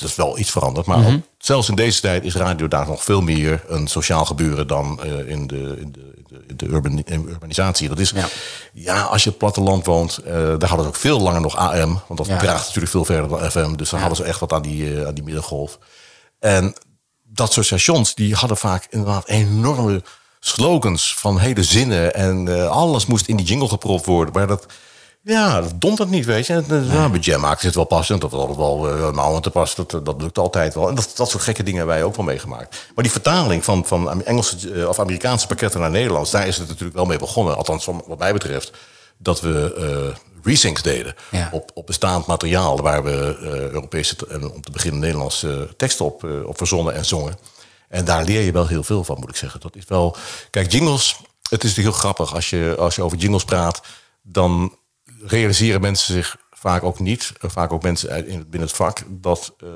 Het is wel iets veranderd. Maar ook- zelfs in deze tijd is radio daar nog veel meer een sociaal gebeuren dan eh, in de, in de, in de, urban, in urbanisatie. Dat is, ja. Ja. als je op het platteland woont, eh, daar hadden ze ook veel langer nog AM. Want dat Ja. draagt natuurlijk veel verder dan FM. Dus dan hadden ze echt wat aan die, eh, aan die middengolf. En dat soort stations, die hadden vaak inderdaad enorme slogans van hele zinnen. En alles moest in die jingle gepropt worden. Maar dat, ja, dat dond het niet, weet je. Eh, ja, Jam maakte het wel passend. Dat was altijd wel uh, te pas. Dat, dat lukt altijd wel. En dat, dat soort gekke dingen hebben wij ook wel meegemaakt. Maar die vertaling van, van Engelse eh, of Amerikaanse pakketten naar Nederlands... daar is het natuurlijk wel mee begonnen. Althans, wat mij betreft. Dat we eh resyncs deden Ja. op, op bestaand materiaal... waar we eh, Europese en om te beginnen Nederlandse teksten op, op verzonnen en zongen. En daar leer je wel heel veel van, moet ik zeggen. Dat is wel... Kijk, jingles, het is heel grappig. Als je, als je over jingles praat, dan realiseren mensen zich vaak ook niet... eh, vaak ook mensen uit- in het, binnen het vak... dat, eh,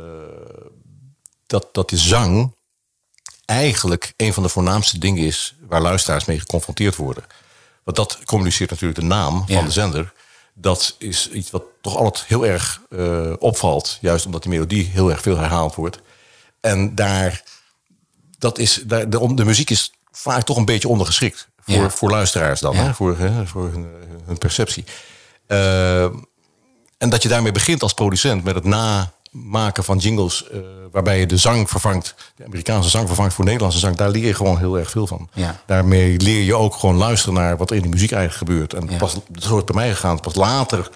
dat, dat de zang eigenlijk een van de voornaamste dingen is... waar luisteraars mee geconfronteerd worden. Want dat communiceert natuurlijk de naam Ja. van de zender. Dat is iets wat toch altijd heel erg eh, opvalt. Juist omdat die melodie heel erg veel herhaald wordt. En daar, dat is, daar, de, de muziek is vaak toch een beetje ondergeschikt. Voor, Ja. voor luisteraars dan, Ja. hè? Voor, hè? voor hun, hun perceptie. Eh, en dat je daarmee begint als producent met het namaken van jingles... eh, waarbij je de zang vervangt, de Amerikaanse zang vervangt voor Nederlandse zang... daar leer je gewoon heel erg veel van. Ja. Daarmee leer je ook gewoon luisteren naar wat er in die muziek eigenlijk gebeurt. En Ja. pas, zo is het bij mij gegaan. Pas later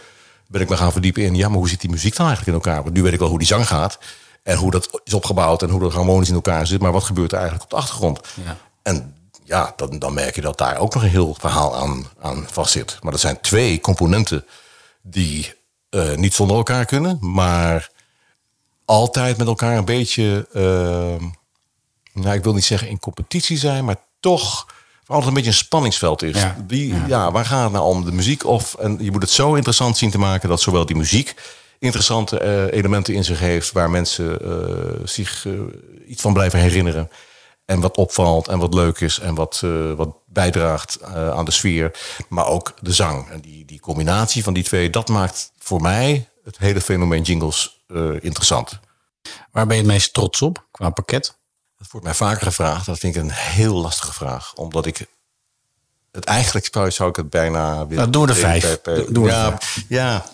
ben ik me gaan verdiepen in... ja, maar hoe zit die muziek dan eigenlijk in elkaar? Want nu weet ik wel hoe die zang gaat... en hoe dat is opgebouwd en hoe dat harmonisch in elkaar zit... maar wat gebeurt er eigenlijk op de achtergrond? Ja. En ja, dan, dan merk je dat daar ook nog een heel verhaal aan, aan vast zit. Maar dat zijn twee componenten die eh, niet zonder elkaar kunnen, maar altijd met elkaar een beetje, eh, nou, ik wil niet zeggen in competitie zijn, maar toch altijd een beetje een spanningsveld is. Ja. Wie, ja. waar gaat het nou om? De muziek of en je moet het zo interessant zien te maken dat zowel die muziek interessante eh, elementen in zich heeft waar mensen eh, zich iets van blijven herinneren. En wat opvalt en wat leuk is en wat, eh, wat bijdraagt eh, aan de sfeer. Maar ook de zang. En die, die combinatie van die twee, dat maakt voor mij het hele fenomeen jingles eh, interessant. Waar ben je het meest trots op qua pakket? Dat wordt mij vaker gevraagd. Dat vind ik een heel lastige vraag. Omdat ik het eigenlijk zou, zou ik het bijna... willen Nou, doe er delen vijf. ja, ja.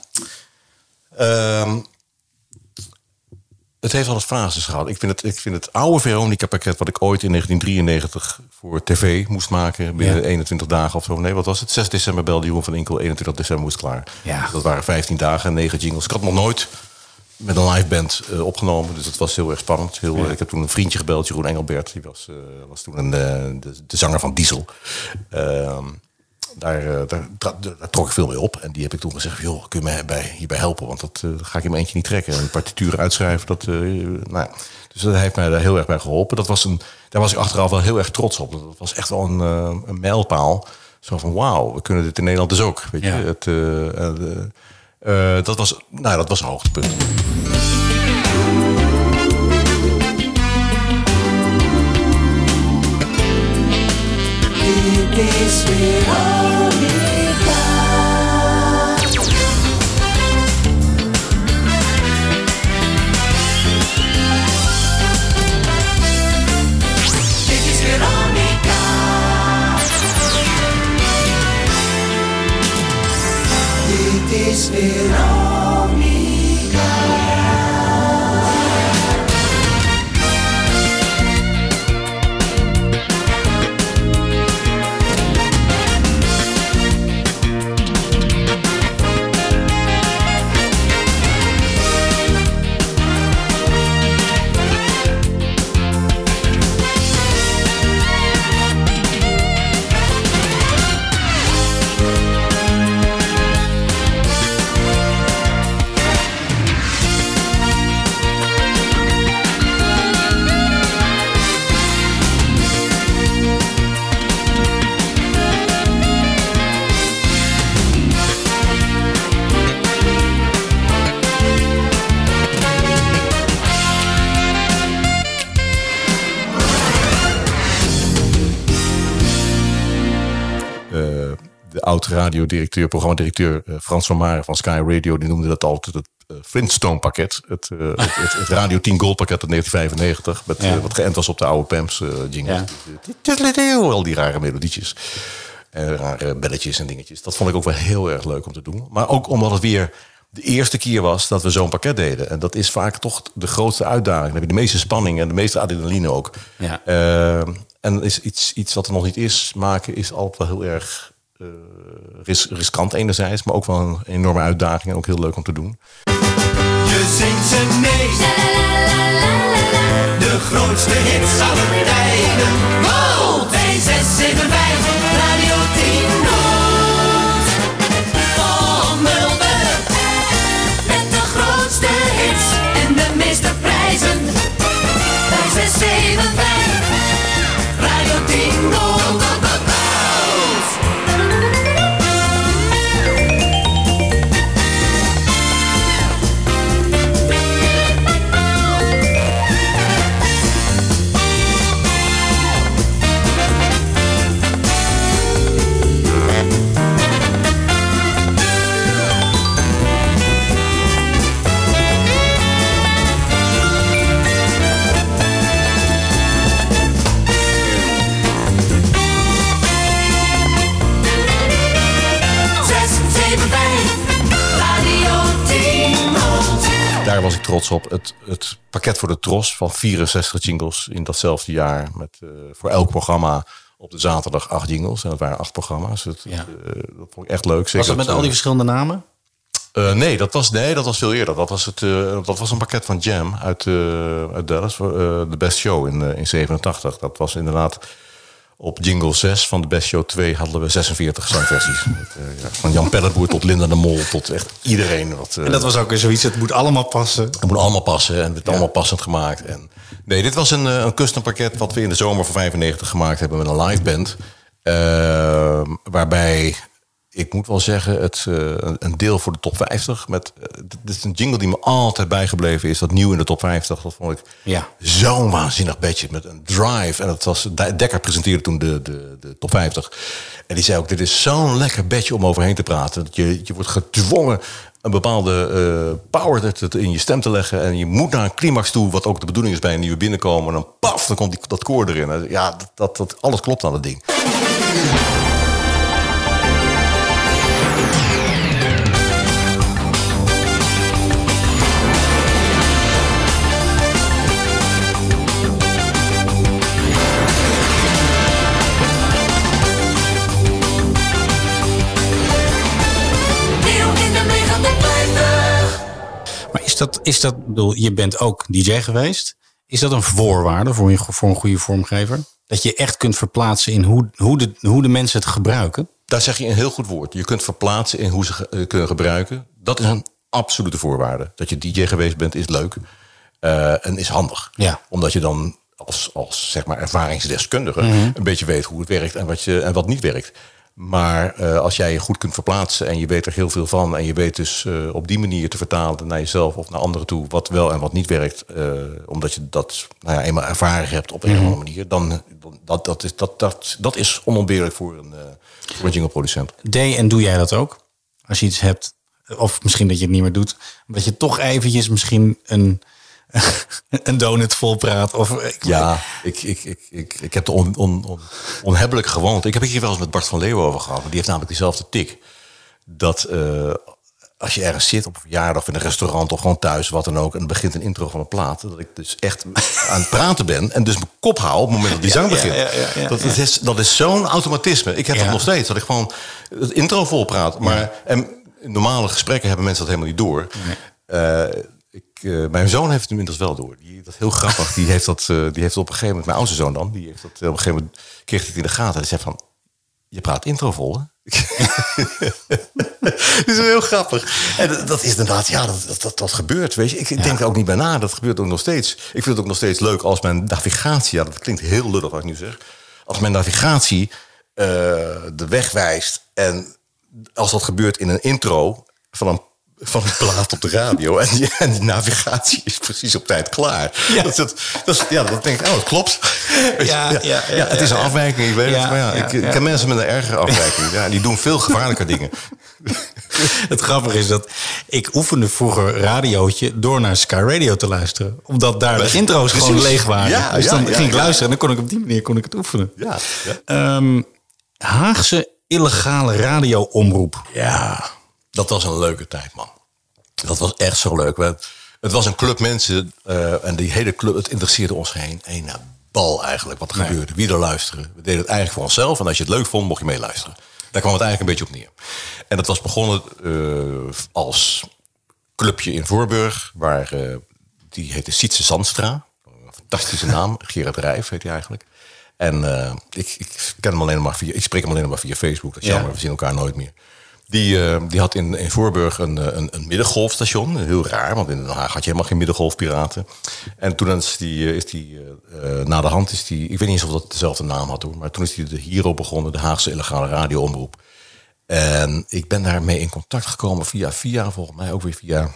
Het heeft altijd fases gehad. Ik vind het, ik vind het oude Veronica-pakket... wat ik ooit in 1993 voor tv moest maken... binnen Ja. 21 dagen of zo. Nee, wat was het? 6 december belde Jeroen van Inkel. 21 december moest klaar. Ja. Dat waren 15 dagen en 9 jingles. Ik had nog nooit met een live band eh, opgenomen. Dus het was heel erg spannend. Heel, Ik heb toen een vriendje gebeld, Jeroen Engelbert. Die was, eh, was toen een, eh, de, de zanger van Diesel. Ehm, daar, eh, daar, trok ik veel mee op. En die heb ik toen gezegd, joh, kun je mij bij, hierbij helpen? Want dat eh, ga ik in mijn eentje niet trekken. En partituren uitschrijven, dat, eh, nou, ja. Dus dat heeft mij daar heel erg bij geholpen. Dat was een, daar was ik achteraf wel heel erg trots op. Dat was echt wel een, een mijlpaal. Zo van, wauw, we kunnen dit in Nederland dus ook. Weet je? Het, dat, was, nou, dat was een hoogtepunt. Dit is Veronica. Dit is Veronica. De oud-radiodirecteur, programmadirecteur eh, Frans van Maren van Sky Radio, die noemde dat altijd het eh, Flintstone pakket. Het, eh, het, het, het Radio 10 Gold pakket uit 1995, met, Ja. wat geënt was op de oude PAMS eh jingles. Al die rare melodietjes. En rare belletjes en dingetjes. Dat vond ik ook wel heel erg leuk om te doen. Maar ook omdat het weer de eerste keer was dat we zo'n pakket deden. En dat is vaak toch de grootste uitdaging. Dan heb je de meeste spanning en de meeste adrenaline ook. Ja. Eh, en is iets, iets wat er nog niet is, maken is altijd wel heel erg eh, ris riskant enerzijds, maar ook wel een enorme uitdaging en ook heel leuk om te doen. De grootste hits was ik trots op. Het, het pakket voor de Tros van 64 jingles in datzelfde jaar. Met eh, voor elk programma op de zaterdag acht jingles. En dat waren acht programma's. Het, Ja. eh, dat vond ik echt leuk. Zeker Was dat met al die eh, verschillende namen? Nee, dat was, nee, dat was veel eerder. Dat was, het, dat was een pakket van Jam uit, eh, uit Dallas. voor, de Best Show in, in 87. Dat was inderdaad op jingle 6 van de Best Show 2 hadden we 46 zangversies. Met, eh, ja, van Jan Pelleboer tot Linda de Mol tot echt iedereen. Wat, eh, En dat was ook zoiets, het moet allemaal passen. het moet allemaal passen en het werd allemaal passend gemaakt. En, nee, dit was een, eh, een custom pakket wat we in de zomer van 95 gemaakt hebben met een live band. Waarbij, ik moet wel zeggen, het, eh, een- deel voor de top 50. Met, eh, dit is een jingle die me altijd bijgebleven is. Dat nieuw in de top 50. Dat vond ik Ja. zo'n waanzinnig bedje met een drive. En dat was, Dekker presenteerde toen de, de, de top 50. En die zei ook, dit is zo'n lekker bedje om overheen te praten. Dat je, je wordt gedwongen een bepaalde eh, power in je stem te leggen. En je moet naar een climax toe, wat ook de bedoeling is bij een nieuwe binnenkomen. En dan paf, dan komt die, dat koor erin. Ja, dat, dat, dat, alles klopt aan het ding. Dat, is dat, bedoel, je bent ook DJ geweest. Is dat een voorwaarde voor, je, voor een goede vormgever? Dat je echt kunt verplaatsen in hoe, hoe, de, hoe de mensen het gebruiken? daar zeg je een heel goed woord. Je kunt verplaatsen in hoe ze eh, kunnen gebruiken. Dat is een absolute voorwaarde. Dat je DJ geweest bent is leuk eh, en is handig. Ja. Omdat je dan als, als zeg maar ervaringsdeskundige Mhm. een beetje weet hoe het werkt en wat, je, en wat niet werkt. Maar eh, als jij je goed kunt verplaatsen en je weet er heel veel van... en je weet dus eh, op die manier te vertalen naar jezelf of naar anderen toe... wat wel en wat niet werkt, eh, omdat je dat nou ja, eenmaal ervaren hebt op een of andere manier... dan, dan dat, dat, is, dat, dat, dat is onontbeerlijk voor een, voor een jingleproducent. Deed en doe jij dat ook? Als je iets hebt, of misschien dat je het niet meer doet, dat je toch eventjes misschien een, een donut vol praat. Of, ik- Ja, ik, ik, ik, ik, ik heb de on, on, on, onhebbelijke gewoonte. Ik heb het hier wel eens met Bart van Leeuwen over gehad. maar Die heeft namelijk diezelfde tik. Dat eh, als je ergens zit op een verjaardag of in een restaurant of gewoon thuis, wat dan ook, en begint een intro van een plaat, dat ik dus echt aan het praten ben en dus mijn kop hou op het moment dat die zang begint. ja, ja, ja, dat, is, dat is zo'n automatisme. Ik heb dat nog steeds, dat ik gewoon het intro vol praat. Maar en in normale gesprekken hebben mensen dat helemaal niet door. Eh, eh, mijn zoon heeft het inmiddels wel door. Die, dat is heel grappig. Die heeft dat, eh, die heeft op een gegeven moment, mijn oudste zoon dan, die heeft dat op een gegeven moment kreeg het in de gaten. Hij zei van, je praat intro vol, hè? dat is heel grappig. En dat- is inderdaad, ja, dat, dat, dat, dat gebeurt. Weet je. Ik denk er ook niet bij na. Dat gebeurt ook nog steeds. Ik vind het ook nog steeds leuk als mijn navigatie, ja, dat klinkt heel lullig wat ik nu zeg. Als mijn navigatie eh, de weg wijst. En als dat gebeurt in een intro van een van een plaat op de radio. En die, en die navigatie is precies op tijd klaar. Ja, dat, dat, dat, ja, dan denk ik, oh, het klopt. Ja, ja, ja, ja, het is een afwijking, ik weet het. Maar ja, ik, ik ken mensen met een ergere afwijking. Ja, die doen veel gevaarlijker dingen. Het grappige is dat ik oefende vroeger radiootje door naar Sky Radio te luisteren. Omdat daar de intro's Precies. gewoon leeg waren. Ja, dus dan ging ik luisteren en dan kon ik op die manier kon ik het oefenen. Ja, ja. Ehm, Haagse illegale radioomroep. Ja, dat was een leuke tijd, man. Dat was echt zo leuk. We- Het was een club mensen eh, en die hele club, het interesseerde ons geen ene bal eigenlijk wat er gebeurde. Wie er luisteren. We deden het eigenlijk voor onszelf en als je het leuk vond, mocht je meeluisteren. Daar kwam het eigenlijk een beetje op neer. En dat was begonnen eh, als clubje in Voorburg, waar eh, die heette Sietse Zandstra. Fantastische naam. Gerard Rijf heet hij eigenlijk. En ik, ik ken hem alleen maar via, ik spreek hem alleen nog maar via Facebook. Dat is Ja. jammer, we zien elkaar nooit meer. Die, eh, die had in, in Voorburg een, eh, een, een middengolfstation. Heel raar, want in Den Haag had je helemaal geen middengolfpiraten. En toen is die, eh, is die eh, na de hand is die, ik weet niet eens of dat dezelfde naam had hoor, maar toen is die de Hero begonnen, de Haagse illegale radioomroep. En ik ben daarmee in contact gekomen via via, volgens mij ook weer via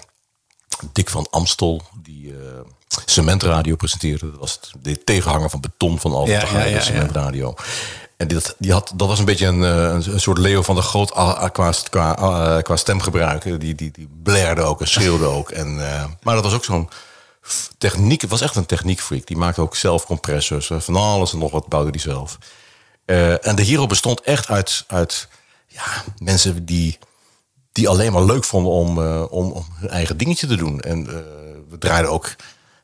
Dick van Amstel, die eh, cementradio presenteerde. Dat was de tegenhanger van beton van Albert Ja, ja, ja. cementradio. En die, dat, die had, dat was een beetje een, eh, een, soort Leo van der Groot ah, ah, qua, qua, ah, qua stemgebruik. Die, die, die blerde ook en schreeuwde ook. En, eh, maar dat was ook zo'n techniek. Het was echt een techniekfreak. Die maakte ook zelf compressors. eh, Van alles en nog wat bouwde die zelf. Eh, en de Hero bestond echt uit, uit ja, mensen die die alleen maar leuk vonden om, eh, om, om hun eigen dingetje te doen. En eh, we draaiden ook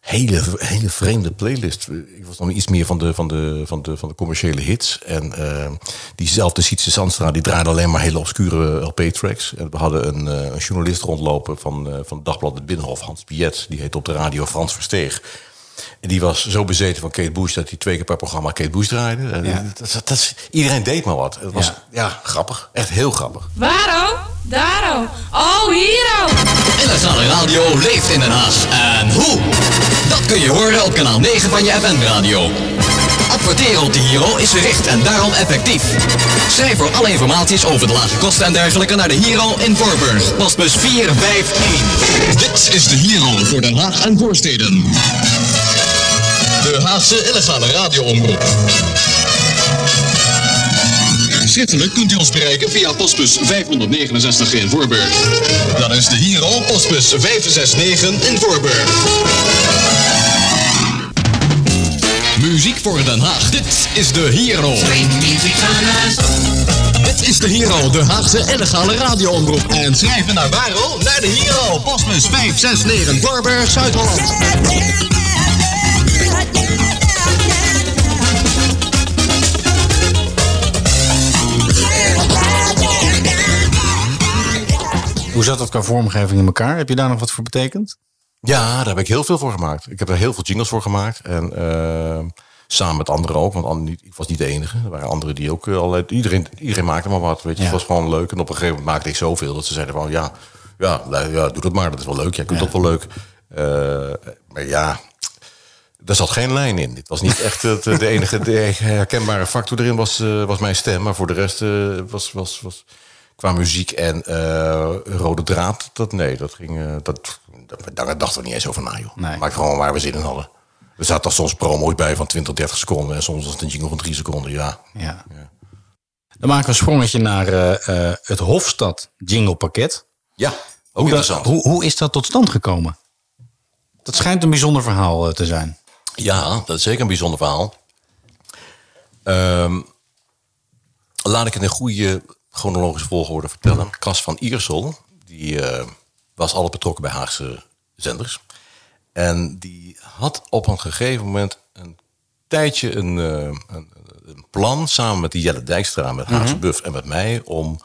hele, hele vreemde playlists. Ik was dan iets meer van de, van de, van de, van de commerciële hits. En eh, diezelfde Sietse Zandstra, die draaide alleen maar hele obscure LP-tracks. En we hadden een, eh, een journalist rondlopen van, eh, van het dagblad Het Binnenhof, Hans Piet. Die heette op de radio Frans Versteeg. En die was zo bezeten van Kate Bush dat hij twee keer per programma Kate Bush draaide. En Ja. dat, dat, dat is- iedereen deed maar wat. Het was Ja. ja. grappig. Echt heel grappig. Waarom? Daarom. Oh, hiero. Illegale radio leeft in Den Haag. En hoe? Dat kun je horen op kanaal 9 van je FM-radio. Adverteren op de Hero is verricht en daarom effectief. Schrijf voor alle informaties over de lage kosten en dergelijke naar de Hero in Voorburg. Postbus 451. Dit is de Hero voor Den Haag en voorsteden. De Haagse illegale radioomroep. Schriftelijk kunt u ons bereiken via postbus 569 in Voorburg. Dat is de Hero, postbus 569 in Voorburg. Muziek voor Den Haag. Dit is de Hero. Dit is de Hero, de Haagse illegale radioomroep. En schrijven naar Waro, naar de Hero. Postbus 569 Voorburg, Zuid-Holland. Hoe zat dat qua vormgeving in elkaar? Heb je daar nog wat voor betekend? Ja, daar heb ik heel veel voor gemaakt. Ik heb er heel veel jingles voor gemaakt. En eh, Samen met anderen ook, want ik was niet de enige. Er waren anderen die ook eh, allerlei... Iedereen, iedereen maakte maar wat, weet je. Ja. Het was gewoon leuk. En op een gegeven moment maakte ik zoveel dat ze zeiden van... Ja, ja, ja doe dat maar, dat is wel leuk. Jij kunt dat wel leuk. Eh, maar ja, er zat geen lijn in. Dit was niet echt het, de enige de herkenbare factor erin was, eh, was mijn stem. Maar voor de rest was, was, was qua muziek en eh, rode draad, dat nee, dat ging. eh, dat, dat, daar dachten we niet eens over na, joh. Nee. Maar gewoon waar we zin in hadden. Er zaten soms promo's bij van 20, 30 seconden. En soms was het een jingle van 3 seconden, ja. Ja. Dan maken we een sprongetje naar eh, het Hofstad jinglepakket. Ja, ook Hoe, dat, interessant. hoe, hoe is dat tot stand gekomen? Dat schijnt een bijzonder verhaal te zijn. Ja, dat is zeker een bijzonder verhaal. Ehm, laat ik het in goede chronologische volgorde vertellen. Cas van Iersel, die eh, was altijd betrokken bij Haagse zenders. En die had op een gegeven moment een tijdje een, eh, een, een plan... samen met die Jelle Dijkstra, met Haagse Buff en met mij... om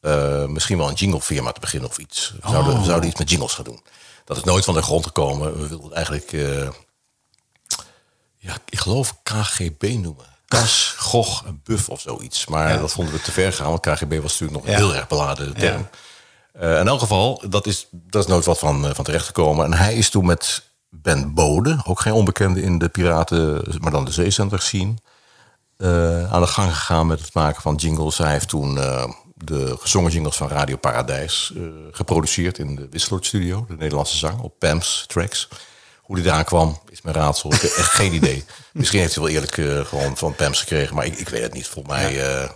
eh, misschien wel een jinglefirma te beginnen of iets. We zouden, we zouden iets met jingles gaan doen. Dat is nooit van de grond gekomen. We wilden eigenlijk... ja, ik geloof KGB noemen. Kas, Gog en Buff of zoiets. Maar dat vonden we te ver gaan, want KGB was natuurlijk nog een heel erg beladen term. Eh, in elk geval, dat is, dat is nooit wat van, eh, van terecht gekomen. En hij is toen met Ben Bode, ook geen onbekende in de piraten, maar dan de zeecenter scene, eh, aan de gang gegaan met het maken van jingles. Hij heeft toen de gezongen jingles van Radio Paradijs geproduceerd in de Wisseloord Studio, de Nederlandse zang, op PAMS tracks. Hoe die daar kwam, is mijn raadsel. Ik heb echt geen idee. Misschien heeft hij wel eerlijk eh, gewoon van PAMS gekregen, maar ik, ik weet het niet. Volgens mij, eh,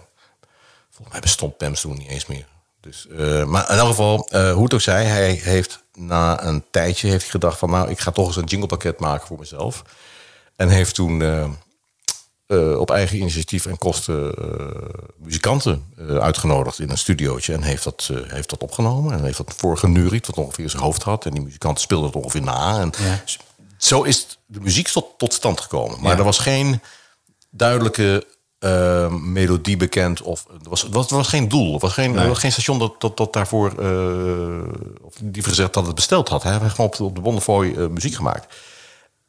volgens mij bestond PAMS toen niet eens meer. Dus, eh, maar in elk geval, hoe het ook zij, hij heeft na een tijdje heeft gedacht van... nou, ik ga toch eens een jinglepakket maken voor mezelf. En heeft toen eh, op eigen initiatief en kosten eh, muzikanten eh, uitgenodigd in een studiootje. En heeft dat, heeft dat opgenomen en heeft dat voorgenuried, wat ongeveer zijn hoofd had. En die muzikanten speelden het ongeveer na. En zo is de muziek tot, tot stand gekomen. Maar Ja. er was geen duidelijke melodie bekend. Of, er, was, was, was geen doel. Er was geen, er was geen station dat, dat, dat daarvoor... of die gezegd dat het besteld had. Hij heeft gewoon op de, op de Bonnefoy muziek gemaakt.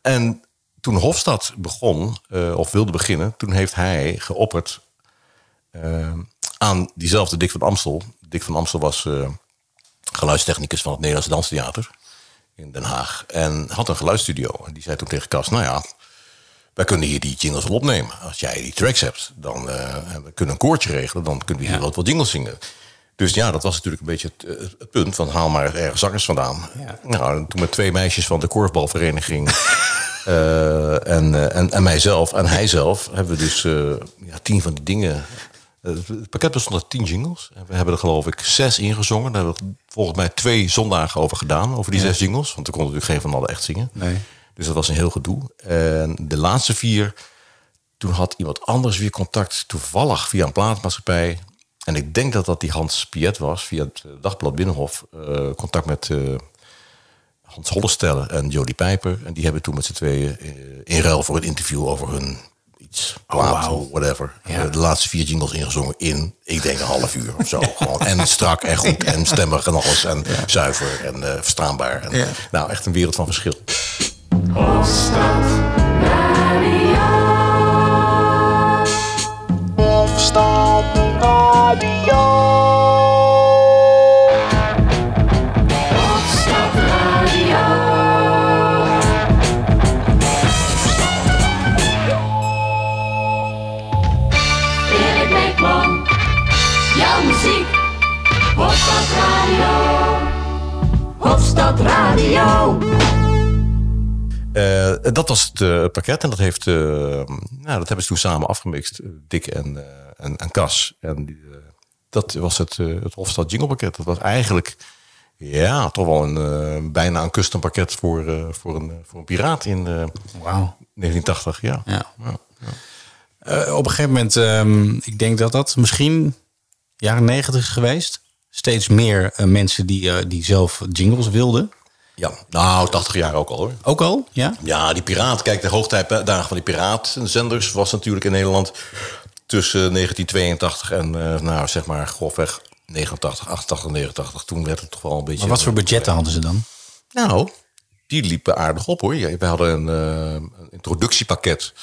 En toen Hofstad begon, eh, of wilde beginnen... toen heeft hij geopperd eh, aan diezelfde Dick van Amstel. Dick van Amstel was eh, geluidstechnicus van het Nederlandse Danstheater in Den Haag. En had een geluidsstudio. En die zei toen tegen Cas, nou ja, wij kunnen hier die jingles wel opnemen. Als jij die tracks hebt, dan eh, en we kunnen een koortje regelen. Dan kunnen we hier wat, wat jingles zingen. Dus ja, dat was natuurlijk een beetje het, eh, het punt van haal maar ergens zangers vandaan. Nou, en toen met twee meisjes van de korfbalvereniging eh, en, eh, en, en mijzelf en hij zelf hebben we dus ja, tien van die dingen. Het pakket bestond uit tien jingles. En we hebben er geloof ik zes ingezongen. Daar hebben we volgens mij twee zondagen over gedaan. Over die zes jingles. Want we konden natuurlijk geen van allen echt zingen. Nee. Dus dat was een heel gedoe. En de laatste vier, toen had iemand anders weer contact, toevallig via een plaatmaatschappij. En ik denk dat dat die Hans Piet was, via het dagblad Binnenhof. eh, contact met eh, Hans Hollestelle en Jodie Pijper. En die hebben toen met z'n tweeën eh, in ruil voor een interview over hun iets, plaat, wauw. whatever. Ja. de laatste vier jingles ingezongen in, ik denk een half uur of zo. Gewoon. En strak en goed en stemmig en alles. En zuiver en eh, verstaanbaar. En, Ja. Nou, echt een wereld van verschil. Hofstad Eh, dat was het eh, pakket en dat, heeft, eh, nou, dat hebben ze toen samen afgemixt, Dick en, en, en Cas. En dat was het, eh, het Hofstad Jingle pakket. Dat was eigenlijk ja, toch wel een, eh, bijna een custom pakket voor, eh, voor, een, voor een piraat in Wauw. 1980. Ja. Ja. Eh, op een gegeven moment, ehm, ik denk dat dat misschien jaren negentig is geweest. Steeds meer mensen die, die zelf jingles wilden. ja, nou, 80 jaar ook al hoor. Ook al, ja? Ja, die piraat. Kijk, de hoogtijdagen van die piraatenzenders was natuurlijk in Nederland tussen 1982 en, eh, nou zeg maar, grofweg 89, 88, 89. Toen werd het toch wel een beetje. Maar wat voor budgetten hadden ze dan? Nou, die liepen aardig op hoor. We hadden een, eh, een introductiepakket.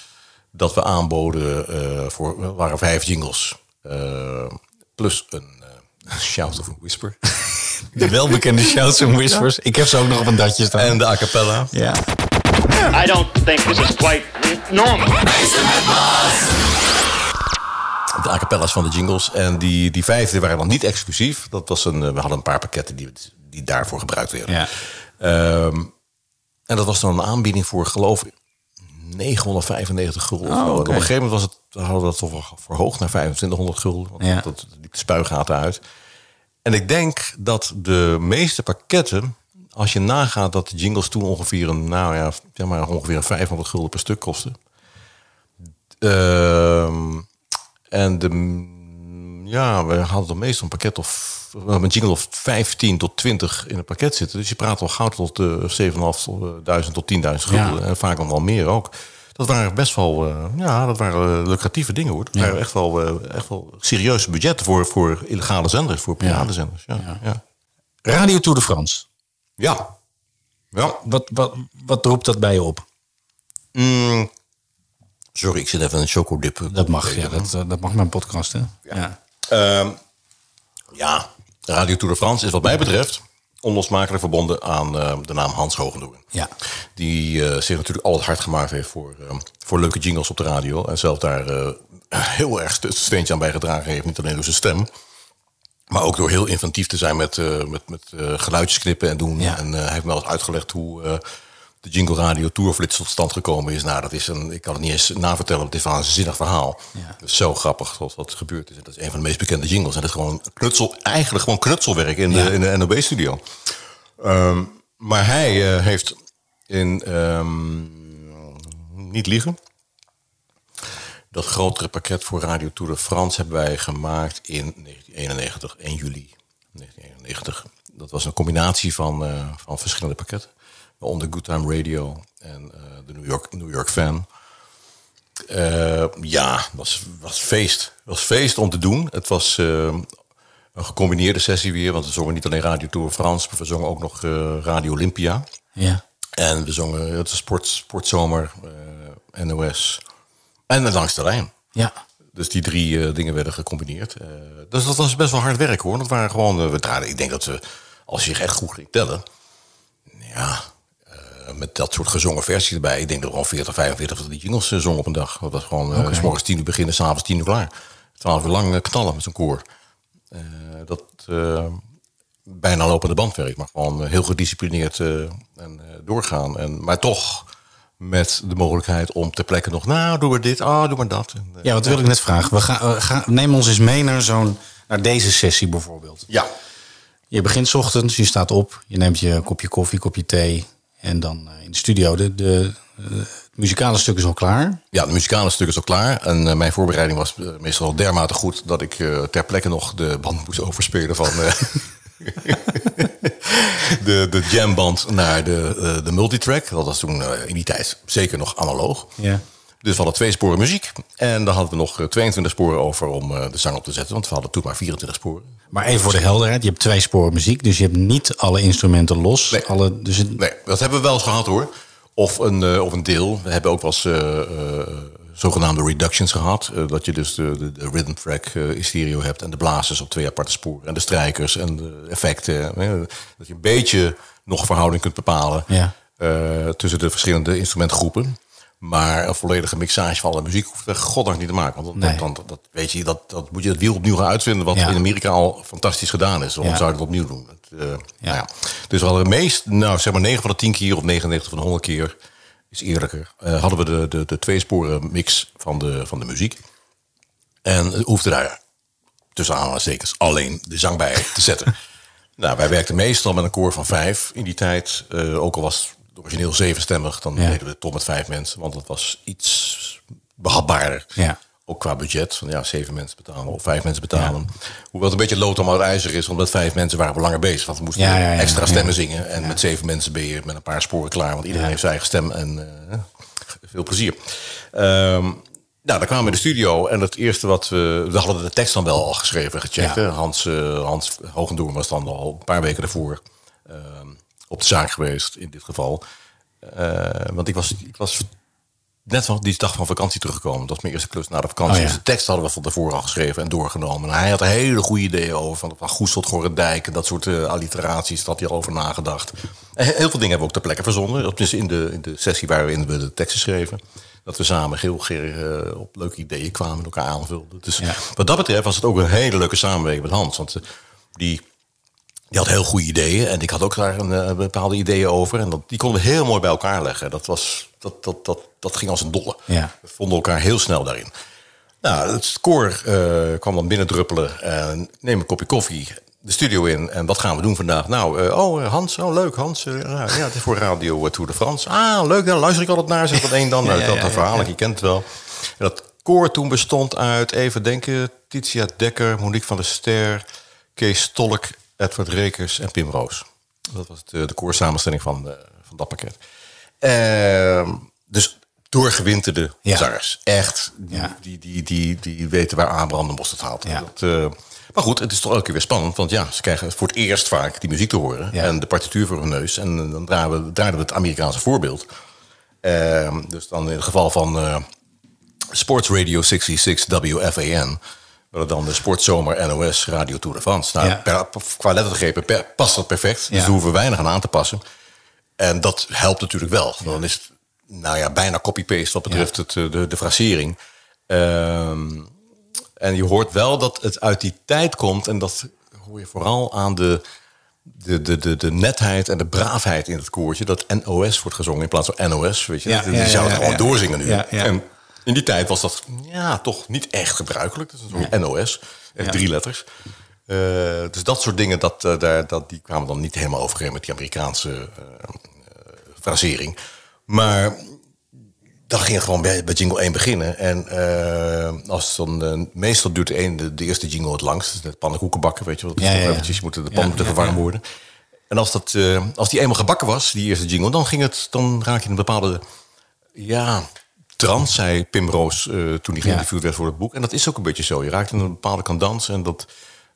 dat we aanboden eh, voor waren vijf jingles. plus een eh, shout of a whisper. De welbekende shouts en whispers. Ik heb ze ook nog op een datje staan. En de a cappella. Ja. I don't think this is quite normal. De a cappella's van de jingles. En die, die vijfde waren dan niet exclusief. Dat was een, eh, we hadden een paar pakketten die, die daarvoor gebruikt werden. Ja. Ehm, en dat was dan een aanbieding voor, geloof ik, 995 gulden. Oh. Op een gegeven moment was het, hadden we dat toch verhoogd naar 2500 gulden. Want Ja. dat, liep de spuigaten uit. En ik denk dat de meeste pakketten, als je nagaat dat de jingles toen ongeveer een, nou ja, zeg maar ongeveer een 500 gulden per stuk kosten. Ehm, en de, ja, we hadden dan meestal een pakket of een jingle of 15 tot 20 in een pakket zitten. Dus je praat al gauw tot uh, 7.500 tot 10.000 gulden. En vaak nog wel meer ook. Dat waren best wel, uh, ja, dat waren lucratieve dingen hoor. Dat Ja. waren echt wel, uh, echt wel serieuze budgetten voor, voor illegale zenders, voor piratenzenders. Ja. Ja. Ja. Radio Tour de France. ja. ja. Wat, wat, wat roept dat bij je op? Mm, sorry, ik zit even een chocodip. Dat mag, ja. Dat, dat mag mijn podcast, hè? Ja. Ehm, ja, Radio Tour de France is wat mij betreft onlosmakelijk verbonden aan eh, de naam Hans Hogendoorn. Ja. Die eh, zich natuurlijk altijd hard gemaakt heeft voor, eh, voor leuke jingles op de radio. En zelf daar eh, heel erg het steentje aan bijgedragen heeft. Niet alleen door zijn stem. Maar ook door heel inventief te zijn met, eh, met, met geluidjes knippen en doen. Ja. En hij heeft me al eens uitgelegd hoe de Jingle Radio Tourflits tot stand gekomen is. Nou, dat is een, ik kan het niet eens navertellen, want het is wel een zinnig verhaal. Ja. Zo grappig wat, wat gebeurd is. Dat is een van de meest bekende jingles. En dat is gewoon knutsel, eigenlijk gewoon knutselwerk in, Ja. de, in de NOB-studio. Ehm, maar hij eh, heeft in, ehm, niet liegen, dat grotere pakket voor Radio Tour de France hebben wij gemaakt in 1991, 1 juli 1991. Dat was een combinatie van, eh, van verschillende pakketten. Waaronder Good Time Radio en eh, de New York, New York Fan. Eh, ja, was, was feest. was feest om te doen. Het was eh, een gecombineerde sessie weer. Want we zongen niet alleen Radio Tour de France, maar we zongen ook nog eh, Radio Olympia. Ja. En we zongen het sport, Sportzomer, eh, NOS en Langs de Lijn. Ja. Dus die drie dingen werden gecombineerd. Dus dat was best wel hard werk hoor. Dat waren gewoon, we draaiden, ik denk dat we, als je echt goed ging tellen, ja, met dat soort gezongen versies erbij, ik denk dat we gewoon 40, 45 van die jingles eh, zongen op een dag. Dat was gewoon, eh, Oké. s morgens tien uur beginnen, s'avonds tien uur klaar. Twaalf uur lang eh, knallen met zo'n koor. Eh, dat eh, bijna lopende bandwerk, maar gewoon eh, heel gedisciplineerd eh, en, eh, doorgaan. En, maar toch met de mogelijkheid om ter plekke nog, nou, doe maar dit, ah, doe maar dat. Eh, Ja, wat wil ik net vragen? We gaan, we gaan, neem ons eens mee naar, zo'n, naar deze sessie bijvoorbeeld. Ja. Je begint 's ochtends, je staat op, je neemt je kopje koffie, kopje thee. En dan eh, in de studio, de, de, eh, het muzikale stuk is al klaar. Ja, het muzikale stuk is al klaar. En eh, mijn voorbereiding was meestal dermate goed... dat ik ter plekke nog de band moest overspelen van... de, de jamband naar de, de multitrack. Dat was toen in die tijd zeker nog analoog. Ja. Dus we hadden twee sporen muziek. En dan hadden we nog eh, 22 sporen over om eh, de zang op te zetten. Want we hadden toen maar 24 sporen. Maar even voor de helderheid, je hebt twee sporen muziek, dus je hebt niet alle instrumenten los. Nee. Alle, dus het, Nee, dat hebben we wel eens gehad hoor. Of een, eh, of een deel. We hebben ook wel eens eh, eh, zogenaamde reductions gehad. Eh, dat je dus de, de, de rhythm track eh, in stereo hebt. En de blazers op twee aparte sporen. En de strijkers en de effecten. eh, dat je een beetje nog verhouding kunt bepalen. Ja. eh, tussen de verschillende instrumentgroepen. Maar een volledige mixage van alle muziek hoeft er goddank niet te maken. Want Nee. dan, dat, weet je, dat, dat moet je het wiel opnieuw gaan uitvinden. Wat Ja. in Amerika al fantastisch gedaan is. Waarom Ja. zou je het opnieuw doen? Het, eh, Nou ja. Dus we hadden de meest, nou zeg maar 9 van de 10 keer of 99 van de 100 keer, is eerlijker, eh, hadden we de, de, de twee sporen mix van de, van de muziek. En het hoefde daar tussen aanhalingstekens alleen de zang bij te zetten. nou, wij werkten meestal met een koor van vijf in die tijd. Eh, ook al was origineel zevenstemmig, dan Ja. deden we het toch met vijf mensen. Want dat was iets behapbaarder. Ja. Ook qua budget, van ja, zeven mensen betalen of vijf mensen betalen. Hoewel het een beetje lood om uit ijzer is, omdat vijf mensen waren we langer bezig. Want we moesten Ja, extra stemmen zingen. En met zeven mensen ben je met een paar sporen klaar. Want iedereen heeft zijn eigen stem en eh, veel plezier. Ehm, nou, dan kwamen we in de studio en het eerste wat we... We hadden de tekst dan wel al geschreven en gecheckt. Ja. Hans, eh Hans Hogendoorn was dan al een paar weken ervoor ehm, op de zaak geweest in dit geval. Eh, want ik was, ik was net van die dag van vakantie teruggekomen. Dat was mijn eerste klus na de vakantie. Oh, ja. Dus de tekst hadden we van tevoren al geschreven en doorgenomen. En hij had er hele goede ideeën over. Van, van Goes tot Gorendijk en dat soort eh, alliteraties. Daar had hij al over nagedacht. En he- heel veel dingen hebben we ook ter plekke verzonnen. Op, dus in, de, in de sessie waarin we de teksten schreven. Dat we samen heel geer eh, op leuke ideeën kwamen en elkaar aanvulden. Dus wat dat betreft was het ook een hele leuke samenwerking met Hans. Want die, die had heel goede ideeën. En ik had ook daar een, eh, bepaalde ideeën over. En dat, die konden we heel mooi bij elkaar leggen. Dat, was, dat, dat, dat, dat ging als een dolle. Ja. We vonden elkaar heel snel daarin. Nou, het koor eh, kwam dan binnendruppelen. En neem een kopje koffie de studio in. En wat gaan we doen vandaag? Nou, eh, oh Hans, oh leuk Hans. Ja, het is voor Radio Tour de France. Ah, leuk, daar luister ik altijd naar. Zeg wat één dan. Nou, ja, dat ja, verhaal, je kent het wel. En dat koor toen bestond uit, even denken... Titia Dekker, Monique van der Ster... Kees Stolk, Edward Rekers en Pim Roos. Dat was de, de koorsamenstelling van, eh, van dat pakket. Ehm, dus doorgewinterde Ja. zangers. Echt. Die, Ja. die, die, die, die weten waar aanbranden moest het haalt. Ja. Dat, eh, maar goed, het is toch elke keer weer spannend. Want ja, ze krijgen voor het eerst vaak die muziek te horen. Ja. En de partituur voor hun neus. En eh, dan draaien we, draaiden we het Amerikaanse voorbeeld. Ehm, dus dan in het geval van eh, Sports Radio 66 WFAN... dan de Sportzomer NOS Radio Tour de France. Nou, Ja. per- qua lettergrepen per- past dat perfect. Dus daar hoeven we weinig aan aan te passen. En dat helpt natuurlijk wel. Dan is het nou ja, bijna copy-paste wat betreft het, eh, de, de frasering. Ehm, en je hoort wel dat het uit die tijd komt. En dat hoor je vooral aan de, de, de, de, de netheid en de braafheid in het koortje. Dat NOS wordt gezongen in plaats van NOS. Weet je? Ja, die ja, zouden ja, gewoon doorzingen nu. En in die tijd was dat ja, toch niet echt gebruikelijk. Dat is een NOS. Echt Ja. drie letters. Eh, dus dat soort dingen, dat, eh, daar, dat, die kwamen dan niet helemaal overeen met die Amerikaanse eh, frasering. Maar dan ging gewoon bij, bij jingle 1 beginnen. En als dan, meestal duurt de, een, de, de eerste jingle het langst. Dus net pannenkoeken bakken, weet je wel. Ja, ja, ja. eventjes, moeten de Ja, pan moeten ja, verwarmd ja. worden. En als, dat, als die eenmaal gebakken was, die eerste jingle, dan, ging het, dan raak je een bepaalde ja, trance, zei Pim Roos eh, toen hij geïnterviewd werd voor het boek. En dat is ook een beetje zo. Je raakt in een bepaalde kandans en dat...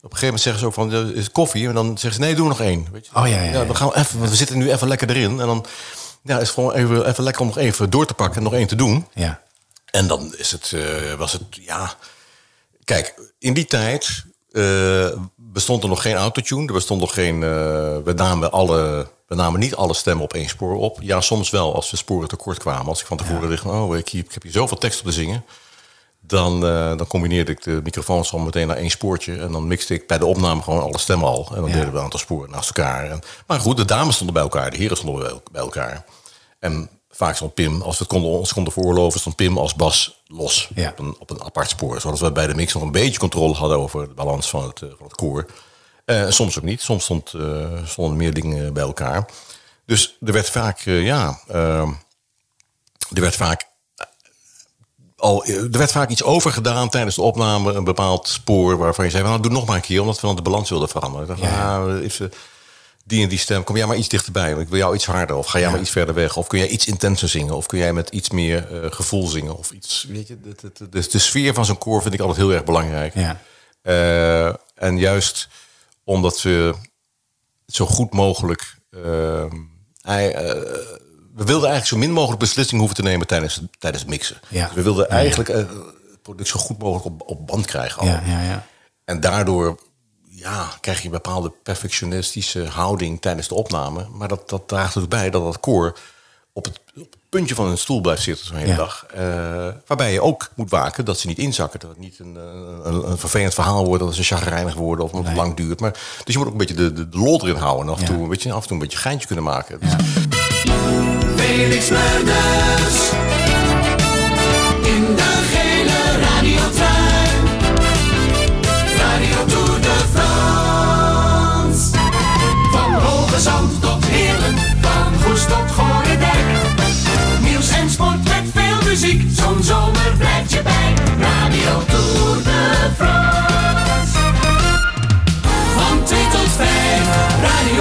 Op een gegeven moment zeggen ze ook van, is koffie? En dan zeggen ze, nee, doe nog één. Weet je? Oh, ja, ja, ja. dan gaan we even, want we zitten nu even lekker erin. En dan ja, is het gewoon even, even lekker om nog even door te pakken en nog één te doen. Ja. En dan is het, eh, was het, ja... Kijk, in die tijd eh, bestond er nog geen autotune. Er bestond nog geen... we, namen alle, we namen niet alle stemmen op één spoor op. Ja, soms wel, als we sporen tekort kwamen. Als ik van tevoren dacht, oh, ik, ik heb hier zoveel tekst op te zingen. Dan, eh, dan combineerde ik de microfoons al meteen naar één spoortje. En dan mixte ik bij de opname gewoon alle stemmen al. En dan Ja. deden we een aantal sporen naast elkaar. En, maar goed, de dames stonden bij elkaar. De heren stonden bij- elkaar. En vaak stond Pim, als we het konden, ons konden veroorloven, stond Pim als bas los. Ja. Op, een, op een apart spoor. Zodat we bij de mix nog een beetje controle hadden over de balans van het, eh, van het koor. Eh, soms ook niet. Soms stond, eh, stonden meer dingen bij elkaar. Dus er werd vaak, eh, ja, eh, er werd vaak al, er werd vaak iets overgedaan tijdens de opname, een bepaald spoor waarvan je zei, nou doe nog maar een keer, omdat we dan de balans wilden veranderen. Ja. nou, even die en die stem, kom jij maar iets dichterbij, want ik wil jou iets harder, of ga jij maar iets verder weg, of kun jij iets intenser zingen, of kun jij met iets meer gevoel zingen, of iets, weet je, de, de, de, de, de sfeer van zo'n koor vind ik altijd heel erg belangrijk. Ja. En juist omdat we zo goed mogelijk. eh, hij, eh, we wilden eigenlijk zo min mogelijk beslissingen hoeven te nemen tijdens, tijdens het mixen. Ja. Dus we wilden Ja, eigenlijk eh, het product zo goed mogelijk op, op band krijgen. al. Ja, ja, ja. En daardoor ja, krijg je een bepaalde perfectionistische houding tijdens de opname. Maar dat, dat draagt er bij dat dat koor op het, op het puntje van een stoel blijft zitten zo'n hele Ja. dag. Eh, waarbij je ook moet waken dat ze niet inzakken. Dat het niet een, eh, een, een vervelend verhaal wordt, dat ze chagrijnig worden of omdat het lang duurt. Maar, dus je moet ook een beetje de, de, de lol erin houden. En af en, Ja. toe, weet je, af en toe een beetje geintje kunnen maken. Dus Felix Murders.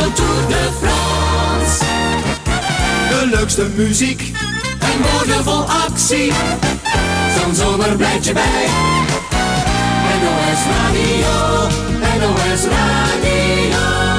Radio Tour de France. De leukste muziek en woorden vol actie. Zo'n zomer blijft je bij. NOS Radio, NOS Radio.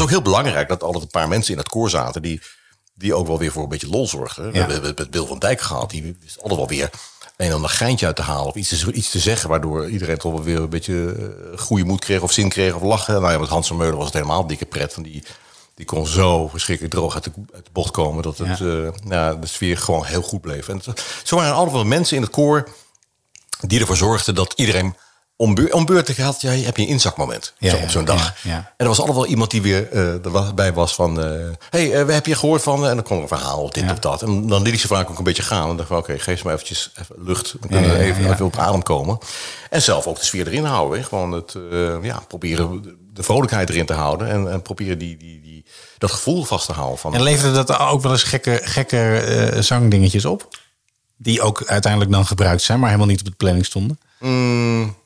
Ook heel belangrijk dat altijd een paar mensen in het koor zaten die, die ook wel weer voor een beetje lol zorgden. We hebben het met Bill van Dijk gehad, die wist altijd wel weer een ander geintje uit te halen of iets te, iets te zeggen, waardoor iedereen toch wel weer een beetje eh, goede moed kreeg of zin kreeg of lachen. Nou ja, met Hans van Meulen was het helemaal dikke pret, van die, die kon zo verschrikkelijk droog uit de, uit de bocht komen dat het, Ja. eh, nou, de sfeer gewoon heel goed bleef. En het- zo waren er altijd wel mensen in het koor die ervoor zorgden dat iedereen om, om beurten had. Ja, heb je een inzakmoment Ja, zo, op zo'n dag. ja. En er was altijd wel iemand die weer eh erbij was van... eh hey, eh, we heb je gehoord van... En dan kwam er een verhaal of dit of dat. En dan liet ik ze vaak ook een beetje gaan. En dacht van, oké, geef ze maar eventjes even lucht. Dan kunnen we ja, even, even op adem komen. En zelf ook de sfeer erin houden. hè. Gewoon het, ja, proberen de- vrolijkheid erin te houden. En, en proberen die, die, die, dat gevoel vast te houden. Van, En leverde dat ook wel eens gekke, gekke zangdingetjes op? Die ook uiteindelijk dan gebruikt zijn, maar helemaal niet op de planning stonden. Mm.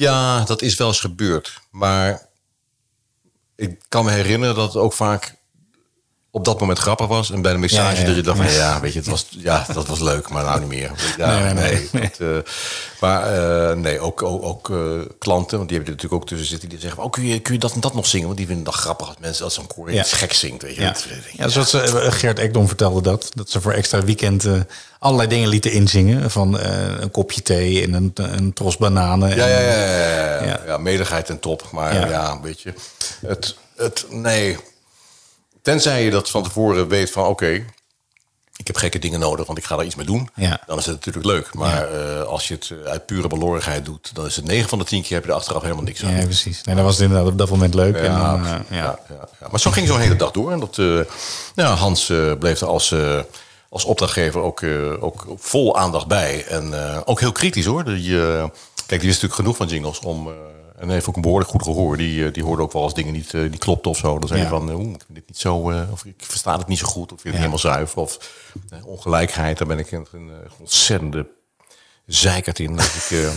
Ja, dat is wel eens gebeurd. Maar ik kan me herinneren dat het ook vaak op dat moment grappig was. En bij de mixage Ja, ja, ja. dat je dacht van Ja. weet je, het was, ja, dat was leuk, maar nou niet meer. Ja, Nee, nee, nee. dat, eh, maar eh, nee, ook, ook, ook eh, klanten, want die hebben er natuurlijk ook tussen zitten, die zeggen oh, kun je, kun je dat en dat nog zingen? Want die vinden dat grappig als mensen als zo'n koor iets gek zingt, weet je. Ja, ja zoals Gert Ekdom vertelde dat. Dat ze voor extra weekend allerlei dingen lieten inzingen. Van een kopje thee en een, een tros bananen. Ja, en, ja, ja, ja, ja, Ja. ja. medigheid en top. Maar Ja. ja, weet je, het, het, nee. Tenzij je dat van tevoren weet van, oké, ik heb gekke dingen nodig, want ik ga daar iets mee doen. Ja. Dan is het natuurlijk leuk. Maar eh, als je het eh, uit pure belorigheid doet, dan is het 9 van de 10 keer heb je er achteraf helemaal niks aan. Ja, precies. Nee, dan was het inderdaad op dat moment leuk. en Ja, dan, eh, ja. ja, ja, ja. Maar zo ging zo'n hele dag door. En dat, Hans bleef er als, als opdrachtgever ook, ook, vol aandacht bij. En ook heel kritisch hoor. Die, kijk, die wist natuurlijk genoeg van jingles om. Eh, en heeft ook een behoorlijk goed gehoor. Die, eh, die hoorde ook wel als dingen niet, eh, niet klopten of zo. Dan zei Ja. hij van, eh, oeh, ik vind dit niet zo, eh, of ik versta het niet zo goed, of ik vind het Ja. helemaal zuiver. Of eh, ongelijkheid, daar ben ik een, een, eh, ontzettende zeikert in. Dat ik eh,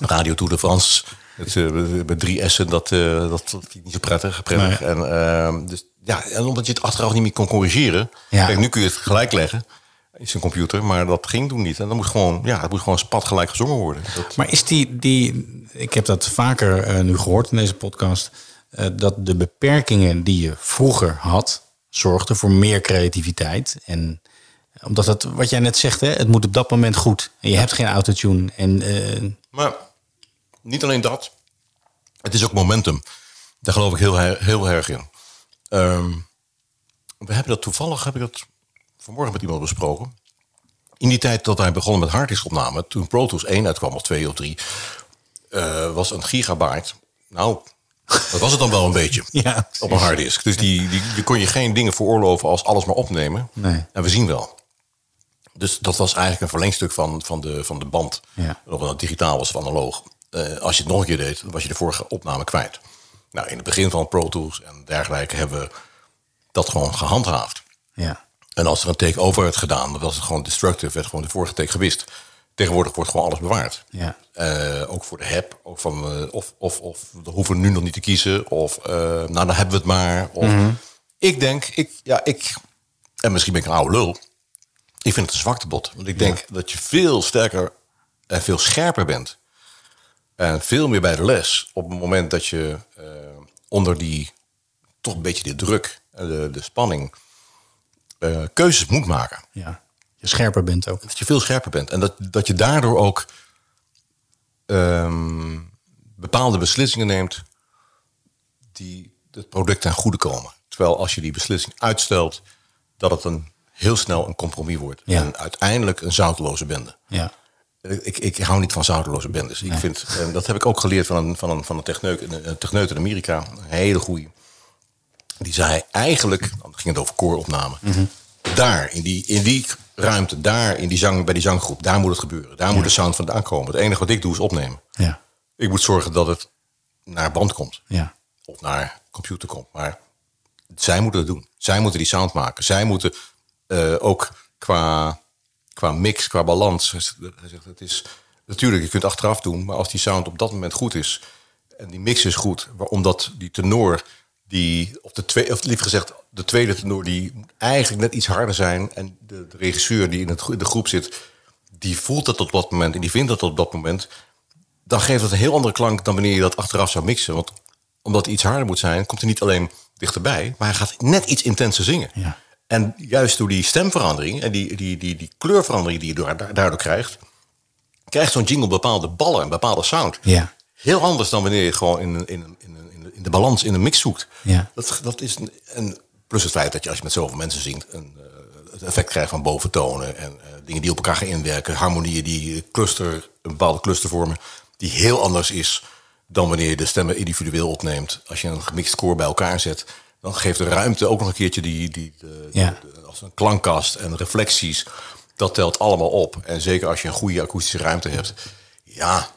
Radio Tour de France, met, eh, met drie S'en, dat, eh, dat, dat vind ik niet zo prettig. prettig. Nee. En, ehm, dus, ja, en omdat je het achteraf niet meer kon corrigeren. Ja. Kijk, nu kun je het gelijk leggen in zijn computer, maar dat ging toen niet. En dan moest gewoon, ja, het moest gewoon spat gelijk gezongen worden. Dat, Maar is die, die, ik heb dat vaker eh, nu gehoord in deze podcast, eh, dat de beperkingen die je vroeger had, zorgden voor meer creativiteit. En omdat het, wat jij net zegt, hè, het moet op dat moment goed. En je hebt geen autotune. En eh, Maar niet alleen dat. Het is ook momentum. Daar geloof ik heel, heel erg in. Ehm, we hebben dat toevallig, heb ik dat vanmorgen met iemand besproken. In die tijd dat wij begonnen met harddisk opname, toen Pro Tools 1 uitkwam, of 2 of 3, eh, was een gigabyte. Nou, dat was het dan wel een beetje. Ja, op een harddisk. Dus die, die, kon je geen dingen veroorloven als alles maar opnemen. Nee. En we zien wel. Dus dat was eigenlijk een verlengstuk van, van, de, van de band. Ja. Of het digitaal was of analoog. Eh, als je het nog een keer deed, dan was je de vorige opname kwijt. Nou, in het begin van Pro Tools en dergelijke hebben we dat gewoon gehandhaafd. ja. En als er een take over werd gedaan, dan was het gewoon destructive, werd gewoon de vorige take gewist. Tegenwoordig wordt gewoon alles bewaard. Ja. Eh, ook voor de heb. Ook van, eh, of, of, of we hoeven nu nog niet te kiezen. Of eh, nou, dan hebben we het maar. Of, Ik denk, ik, ja, ik, en misschien ben ik een oude lul. Ik vind het een zwaktebod. Want ik denk dat je veel sterker en veel scherper bent. En veel meer bij de les. Op het moment dat je onder die, toch een beetje de druk, en de, de spanning, keuzes moet maken ja. Je scherper bent ook. dat je veel scherper bent. En dat, dat je daardoor ook ehm, bepaalde beslissingen neemt die het product ten goede komen. Terwijl als je die beslissing uitstelt, dat het een, heel snel een compromis wordt. Ja. En uiteindelijk een zouteloze bende. Ja. Ik, ik hou niet van zouteloze bendes. Ik vind, en dat heb ik ook geleerd van een, van een, van een techneut, een techneut in Amerika. Een hele goeie. Die zei eigenlijk, dan ging het over kooropname. Daar, in die, in die ruimte, daar, in die zang, bij die zanggroep, daar moet het gebeuren. Daar moet de sound vandaan komen. Het enige wat ik doe is opnemen. Ja. Ik moet zorgen dat het naar band komt. Ja. Of naar computer komt. Maar zij moeten het doen. Zij moeten die sound maken. Zij moeten eh, ook qua, qua mix, qua balans. Hij zegt, het is, natuurlijk, je kunt achteraf doen. Maar als die sound op dat moment goed is. En die mix is goed. Omdat die tenor, die, of, de twee, of liever gezegd, de tweede tenor, die eigenlijk net iets harder zijn. En de, de regisseur die in, het, in de groep zit, die voelt dat op dat moment. En die vindt dat op dat moment. Dan geeft het een heel andere klank dan wanneer je dat achteraf zou mixen. Want omdat hij iets harder moet zijn, komt hij niet alleen dichterbij, maar hij gaat net iets intenser zingen. Ja. En juist door die stemverandering en die, die, die, die kleurverandering die je door- daardoor krijgt, krijgt zo'n jingle bepaalde ballen en bepaalde sound. Ja. Heel anders dan wanneer je gewoon in, een- in, een- in, een- de- de balans, in een mix zoekt. Ja. Dat, dat is een, en plus het feit dat je als je met zoveel mensen zingt, een, eh, het effect krijgt van boventonen en eh, dingen die op elkaar gaan inwerken, harmonieën die cluster, een bepaalde cluster vormen, die heel anders is dan wanneer je de stemmen individueel opneemt. Als je een gemixt koor bij elkaar zet, dan geeft de ruimte ook nog een keertje die, die de, Ja. de- als een klankkast en reflecties. Dat telt allemaal op. En zeker als je een goede akoestische ruimte hebt, ja,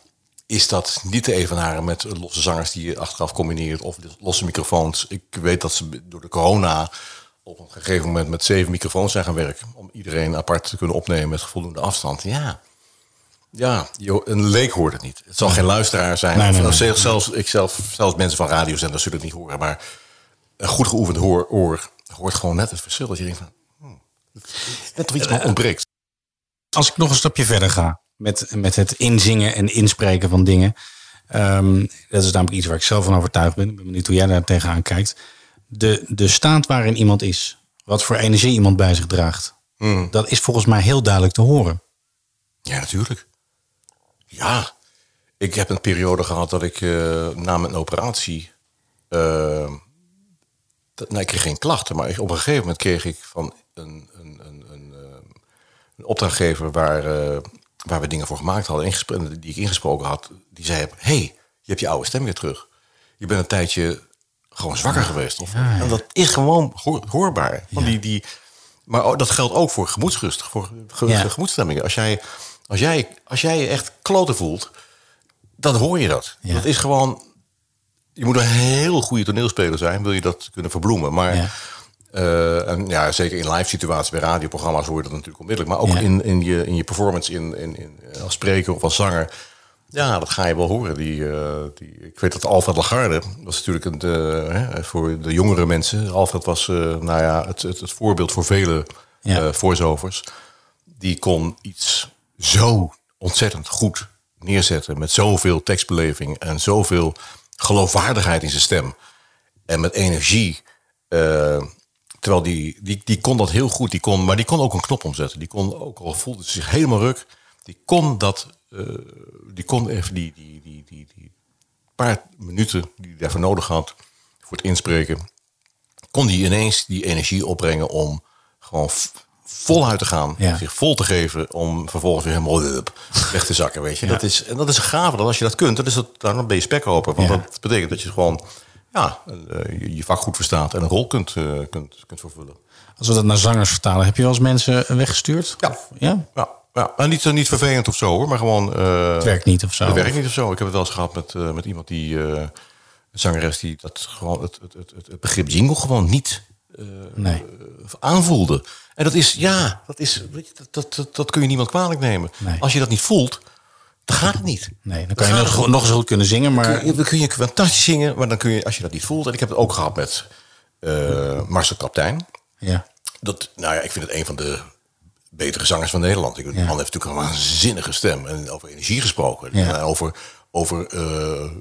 is dat niet te evenaren met losse zangers die je achteraf combineert of losse microfoons. Ik weet dat ze door de corona op een gegeven moment met zeven microfoons zijn gaan werken. Om iedereen apart te kunnen opnemen met voldoende afstand. Ja, ja een leek hoort het niet. Het zal geen luisteraar zijn. Nee, nee, Of nee. zelfs, zelfs, ik zelf, zelfs mensen van radiozenders zullen het niet horen. Maar een goed geoefend hoor, oor hoort gewoon net het verschil. Dat je denkt van, hmm, net toch iets ontbreekt. Als ik nog een stapje verder ga met, met het inzingen en inspreken van dingen. ehm, dat is namelijk iets waar ik zelf van overtuigd ben. Ik ben benieuwd hoe jij daar tegenaan kijkt. De, de staat waarin iemand is. Wat voor energie iemand bij zich draagt. Dat is volgens mij heel duidelijk te horen. Ja, natuurlijk. Ja, ik heb een periode gehad dat ik eh, na mijn operatie. dat, nou, ik kreeg geen klachten, maar op een gegeven moment kreeg ik van een, een, een, een, eh, een opdrachtgever waar, waar we dingen voor gemaakt hadden, die ik ingesproken had, die zei: hey, je hebt je oude stem weer terug. Je bent een tijdje gewoon zwakker geweest. Of, En dat is gewoon hoor- hoorbaar. Want die, die, maar dat geldt ook voor gemoedsrust, voor ge- Ja. gemoedsstemmingen. Als jij, als, jij, als jij je echt kloten voelt, dan hoor je dat. Ja. Dat is gewoon... Je moet een heel goede toneelspeler zijn, wil je dat kunnen verbloemen. Maar Eh, en ja, zeker in live situaties bij radioprogramma's hoor je dat natuurlijk onmiddellijk. Maar ook Ja. in, in, je, in je performance in, in, in, als spreker of als zanger. Ja, dat ga je wel horen. Die, eh, die, ik weet dat Alfred Lagarde was natuurlijk een, eh, hè, voor de jongere mensen. Alfred was eh, nou ja, het, het, het voorbeeld voor vele Ja. eh voice-overs. Die kon iets zo ontzettend goed neerzetten. Met zoveel tekstbeleving en zoveel geloofwaardigheid in zijn stem. En met energie. Terwijl die, die, die kon dat heel goed. Die kon, maar die kon ook een knop omzetten. Die kon ook al voelde ze zich helemaal ruk. Die kon dat. eh, die kon even die, die, die, die, die paar minuten die hij daarvoor nodig had. Voor het inspreken. Kon die ineens die energie opbrengen om gewoon voluit te gaan. Ja. Zich vol te geven. Om vervolgens weer helemaal up, weg te zakken. Weet je. Dat, is, en dat is een gave. Dat als je dat kunt. Dan, is dat, dan ben je spekkoper. Want Ja. dat betekent dat je gewoon ja, eh, je, je vak goed verstaat. En een rol kunt, eh, kunt, kunt vervullen. Als we dat naar zangers vertalen, heb je wel eens mensen weggestuurd? Ja. Ja? Ja, ja. En niet, niet vervelend of zo hoor, maar gewoon. eh, Het werkt niet of zo. Het werkt niet of zo. Ik heb het wel eens gehad met, eh, met iemand die. eh, een zangeres die dat gewoon het, het, het, het begrip jingle gewoon niet Nee. aanvoelde. En dat is, ja, dat, is, weet je, dat, dat, dat, dat kun je niemand kwalijk nemen. Nee. Als je dat niet voelt, dan gaat het niet. Nee, dan kan je nog, nog eens goed kunnen zingen, maar... Kun je, dan kun je fantastisch zingen, maar dan kun je, als je dat niet voelt. En ik heb het ook gehad met eh, Marcel Kaptein. Ja. Dat, nou ja, ik vind het een van de betere zangers van Nederland. Ik, Ja. man heeft natuurlijk een waanzinnige stem. En over energie gesproken. Ja. En over over eh, eh,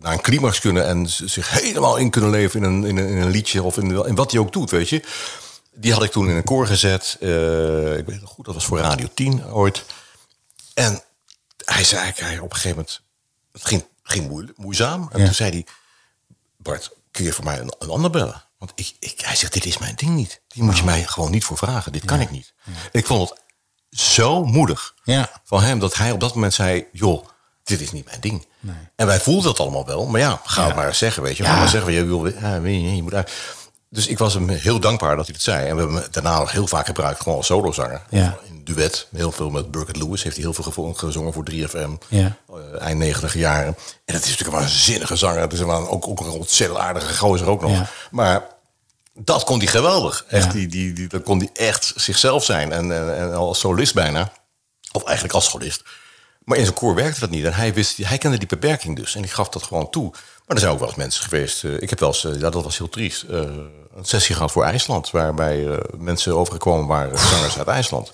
naar een climax kunnen en zich helemaal in kunnen leven in een, in een, in een liedje of in, in wat hij ook doet, weet je. Die had ik toen in een koor gezet. Ik weet nog goed, dat was voor Radio 10 ooit. En hij zei eigenlijk hij, op een gegeven moment, het ging, ging moeilijk, moeizaam. En Ja. toen zei hij, Bart, kun je voor mij een, een ander bellen? Want ik, ik, hij zegt, dit is mijn ding niet. Hier moet je mij gewoon niet voor vragen. Dit kan ik niet. Ik vond het zo moedig Ja. van hem dat hij op dat moment zei, joh, dit is niet mijn ding. Nee. En wij voelden dat allemaal wel. Maar ja, ga het maar eens zeggen, weet je. Ja. Ga maar zeggen, je, wil, ja, weet je, je moet uit. Dus ik was hem heel dankbaar dat hij het zei. En we hebben hem daarna nog heel vaak gebruikt, gewoon als solozanger. Ja. In duet, heel veel met Burkett Lewis. Heeft hij heel veel gezongen voor 3FM. Ja. eh, eind 90 jaren. En dat is natuurlijk een waanzinnige zanger. Het is een, ook, ook een ontzettend aardige gozer ook nog. Ja. Maar dat kon hij geweldig. Echt, die, die, die, dan kon hij echt zichzelf zijn. En, en, en als solist bijna. Of eigenlijk als solist. Maar in zijn koor werkte dat niet. En hij, wist, hij kende die beperking dus. En die gaf dat gewoon toe. Maar er zijn ook wel eens mensen geweest. eh, ik heb wel eens, eh, ja, dat was heel triest. eh, een sessie gehad voor IJsland. Waarbij eh, mensen overgekomen waren, zangers uit IJsland.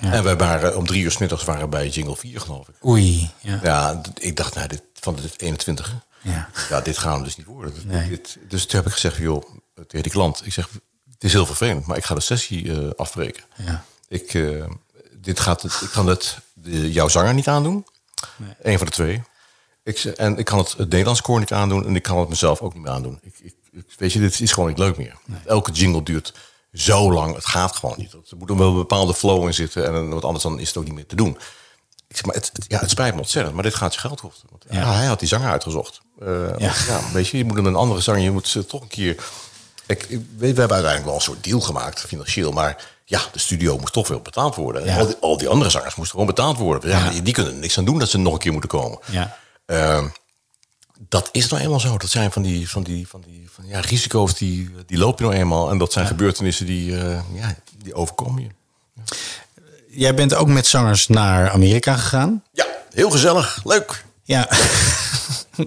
ja. En wij waren om drie uur s middags waren bij Jingle 4, geloof ik. Oei. Ja. Ja, ik dacht, nou, dit, van dit 21. Ja. Ja, dit gaan we dus niet worden. Dus, Nee. dit, dus toen heb ik gezegd, joh, tegen die klant. Ik zeg, het is heel vervelend, maar ik ga de sessie eh, afbreken. Ja. Ik, eh, dit gaat het, ik kan het de, jouw zanger niet aandoen. Eén van de twee. Ik, en ik kan het, het Nederlands koor niet aandoen. En ik kan het mezelf ook niet meer aandoen. Ik, ik, weet je, dit is gewoon niet leuk meer. Elke jingle duurt zo lang. Het gaat gewoon niet. Er moet wel een bepaalde flow in zitten. En wat anders dan is het ook niet meer te doen. Ik zeg, maar het, ja, het spijt me ontzettend. Maar dit gaat je geld kosten. Want, ja. hij had die zanger uitgezocht. Eh, Ja. ja. weet je, je moet een andere zanger. Je moet ze toch een keer... Ik, ik we hebben uiteindelijk wel een soort deal gemaakt, financieel. Maar ja, de studio moest toch wel betaald worden. En Ja. Al, die, al die andere zangers moesten gewoon betaald worden. Ja, Die, die kunnen er niks aan doen dat ze nog een keer moeten komen. Ja. Ehm, dat is nou eenmaal zo. Dat zijn van die, van die, van die van, ja, risico's die, die loop je nou eenmaal. En dat zijn gebeurtenissen die, eh, ja, die overkomen je. Jij bent ook met zangers naar Amerika gegaan. Ja, heel gezellig. Leuk. Ja.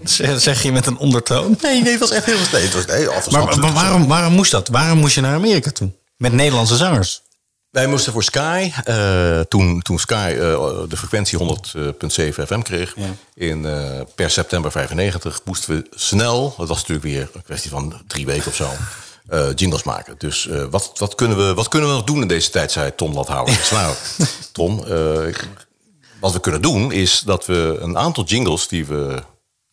zeg je met een ondertoon. Nee, nee, het was echt heel was, nee, Maar, maar waarom, waarom moest dat? Waarom moest je naar Amerika toe? Met Nederlandse zangers? Wij moesten voor Sky, eh, toen, toen Sky eh, de frequentie 100.7 FM kreeg, in, eh, per september 95, moesten we snel, dat was natuurlijk weer een kwestie van drie weken of zo, eh, jingles maken. Dus eh, wat, wat, kunnen we, wat kunnen we nog doen in deze tijd, zei Tom Lathouwer. Zei, nou, Tom, eh, wat we kunnen doen is dat we een aantal jingles die we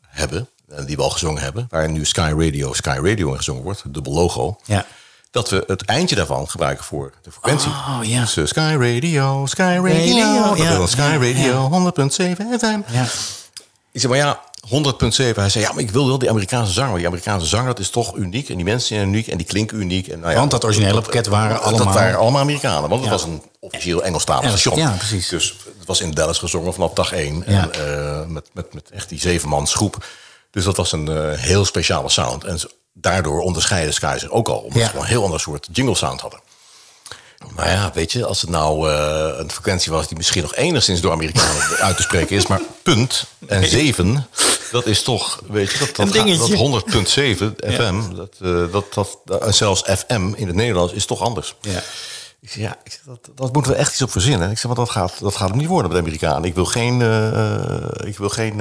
hebben, en die we al gezongen hebben, waar nu Sky Radio, Sky Radio in gezongen wordt, dubbel logo, Ja. Dat we het eindje daarvan gebruiken voor de frequentie. Oh, ja. Dus, eh, Sky Radio, Sky Radio, Radio, dat ja, Sky Radio, 100.7 FM. Ja. Ik zeg maar ja, 100.7. Hij zei ja, maar ik wil wel die Amerikaanse zanger. Die Amerikaanse zanger, dat is toch uniek. En die mensen zijn uniek en die klinken uniek. En, nou ja, Want dat originele pakket waren dat allemaal- waren allemaal Amerikanen. Want het Ja. was een officieel Engelstalig Engels, station. ja, precies. Dus het was in Dallas gezongen vanaf dag één. Ja. En, eh, met, met, met echt die zevenmans groep. Dus dat was een eh, heel speciale sound. En daardoor onderscheiden Sky zich ook al. Omdat Ja. ze gewoon een heel ander soort jingle sound hadden. Maar ja, weet je, als het nou eh, een frequentie was die misschien nog enigszins door Amerikanen uit te spreken is, maar punt en 7, dat is toch, weet je, dat, dat, dat 100.7 FM, dat, eh, dat, dat, en zelfs FM in het Nederlands is toch anders. Ja. Ik zeg, ja, ik zeg, dat, dat moeten we echt iets op verzinnen. Ik zeg, maar dat gaat, dat gaat hem niet worden met de Amerikanen. Ik wil geen, eh, ik wil geen,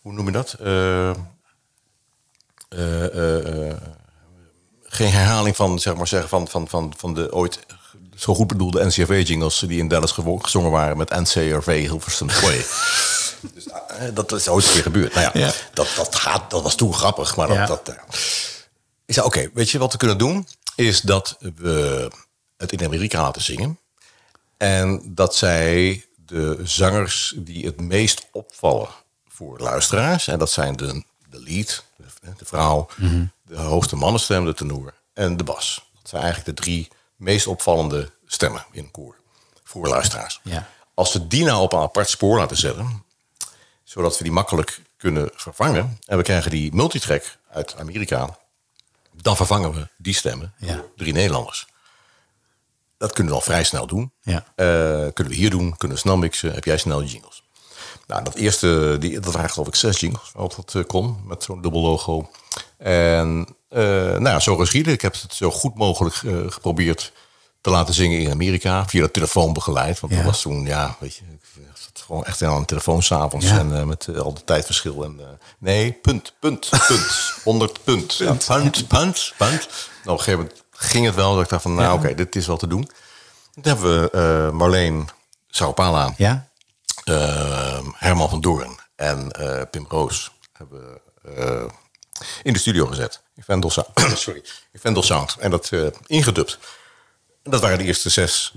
hoe noem je dat? Eh, eh, eh, geen herhaling van, zeg maar, zeggen, van, van, van, van de ooit zo goed bedoelde NCRV-jingles die in Dallas gezongen waren met NCRV Hilversum Sway. dus, eh, dat is ooit een keer gebeurd. Nou ja, Ja. Dat, dat, gaat, dat was toen grappig, maar dat... Ja. dat ik zei, oké, weet je wat we kunnen doen? Is dat we het in Amerika laten zingen. En dat zij de zangers die het meest opvallen voor luisteraars... en dat zijn de, de lead, de, de vrouw, de hoogste mannenstem, de tenor en de bas. Dat zijn eigenlijk de drie meest opvallende stemmen in een koor voor luisteraars. Ja. Als we die nou op een apart spoor laten zetten... zodat we die makkelijk kunnen vervangen... en we krijgen die multitrack uit Amerika... dan vervangen we die stemmen Ja. door drie Nederlanders. Dat kunnen we al vrij snel doen. Ja. Eh, kunnen we hier doen, kunnen we snel mixen. Heb jij snel jingles. Nou, dat eerste, die, dat waren geloof ik zes jingles waarop dat eh, kon. Met zo'n dubbel logo. En eh, nou ja, zo geschieden. Ik heb het zo goed mogelijk eh, geprobeerd te laten zingen in Amerika. Via de telefoon begeleid. Want Ja. dat was toen, ja, weet je... Ik zat gewoon echt aan de telefoon s'avonds. Ja. En met al de tijdverschil. En, nee, punt, punt, punt. 100 punt. Ja, punt, punt, punt. Nou, op een gegeven moment ging het wel. Dat ik dacht van, nou oké, dit is wel te doen. Toen hebben we Marleen Saupala, Ja? Eh, Herman van Doorn en eh, Pim Roos hebben eh, in de studio gezet. In Vendel Sound. Sorry, in Vendel Sound. En dat eh ingedubt. En dat waren de eerste zes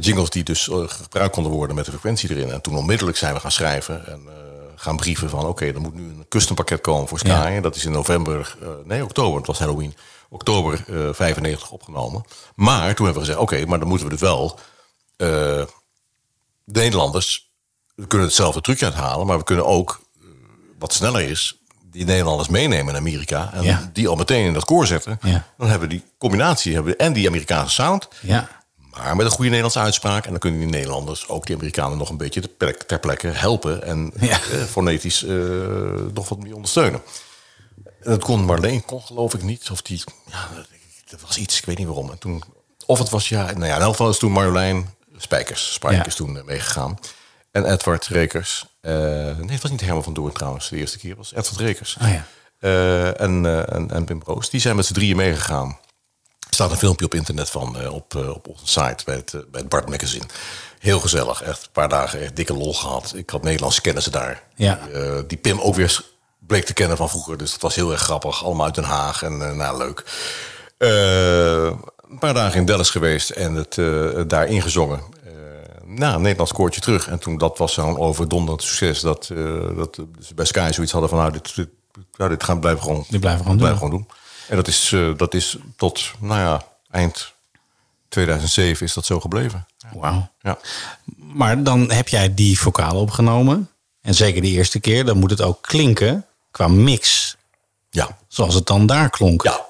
jingles die dus gebruikt konden worden met de frequentie erin. En toen onmiddellijk zijn we gaan schrijven en gaan brieven van... oké, er moet nu een custom pakket komen voor Sky. Ja. Dat is in november, nee, oktober, het was Halloween... oktober eh 95 opgenomen. Maar toen hebben we gezegd, oké, maar dan moeten we dus wel... de Nederlanders, we kunnen hetzelfde trucje uithalen... maar we kunnen ook, eh, wat sneller is... die Nederlanders meenemen in Amerika... en Ja. die al meteen in dat koor zetten. Ja. Dan hebben we die combinatie hebben we en die Amerikaanse sound... Ja. Maar met een goede Nederlandse uitspraak. En dan kunnen die Nederlanders ook die Amerikanen nog een beetje ter, plek- ter plekke helpen. En Ja. eh, fonetisch eh, nog wat meer ondersteunen. En dat kon Marleen, kon geloof ik niet. Of die, ja, dat was iets, ik weet niet waarom. En toen, of het was, ja, nou ja, in elk geval is toen Marjolein Spijkers. Spijkers toen eh, meegegaan. En Edward Rekers. Eh, nee, het was niet Herman van Doorn trouwens, de eerste keer. Was Edward Rekers. Ah, ja. Eh, en, eh, en, en Pim Roos. Die zijn met z'n drieën meegegaan. Er staat een filmpje op internet van op, op onze site bij het, bij het Bart Magazine. Heel gezellig. Echt een paar dagen echt dikke lol gehad. Ik had Nederlandse kennissen daar. Ja. Die, die Pim ook weer bleek te kennen van vroeger. Dus dat was heel erg grappig. Allemaal uit Den Haag. En eh, nou, leuk. Een paar dagen in Dallas geweest en het daar ingezongen. Eh nou, Nederlands koortje terug. En toen dat was zo'n overdonderend succes dat, eh, dat ze bij Sky zoiets hadden van nou, dit, dit, nou, dit gaan blijven gewoon, Dit blijven gewoon blijven doen. gewoon doen. En dat is, eh, dat is tot, nou ja, eind 2007 is dat zo gebleven. Wauw. Ja. Maar dan heb jij die vocalen opgenomen. En zeker de eerste keer, dan moet het ook klinken qua mix. Ja. Zoals het dan daar klonk. Ja.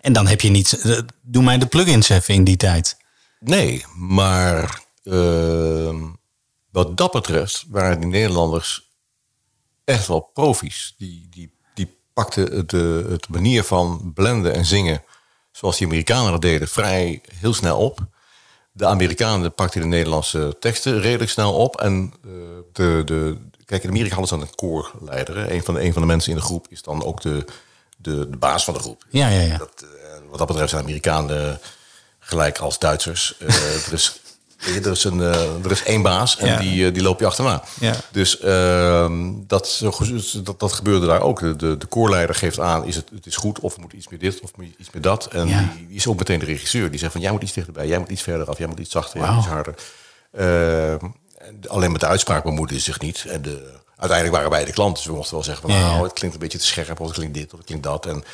En dan heb je niet... eh, Doe mij de plugins even in die tijd. Nee, maar ehm, wat dat betreft waren die Nederlanders echt wel profies. Die, die, die pakten de, het manier van blenden en zingen, zoals die Amerikanen dat deden, vrij heel snel op. De Amerikanen pakten de Nederlandse teksten redelijk snel op. En eh, de, de, kijk, in Amerika hadden ze dan een koorleider. hè. Een van, de, een van de mensen in de groep is dan ook de, de, de baas van de groep. Ja, ja, ja. Dat, eh, wat dat betreft zijn Amerikanen gelijk als Duitsers. Eh, er, is, weet je, er, is een, eh, er is één baas en Ja. die, eh, die loop je achterna. Ja. Dus ehm, dat, ge- dat, dat gebeurde daar ook. De, de, de koorleider geeft aan, is het, het is goed of moet iets meer dit of moet iets meer dat. En Ja. die, die is ook meteen de regisseur. Die zegt van, jij moet iets dichterbij, jij moet iets verder af, jij moet iets zachter, jij moet iets harder. Ehm, en alleen met de uitspraak bemoeide ze zich niet. En de, uiteindelijk waren wij de klanten. Dus we mochten wel zeggen van, nou, het klinkt een beetje te scherp, of het klinkt dit, of het klinkt dat. En,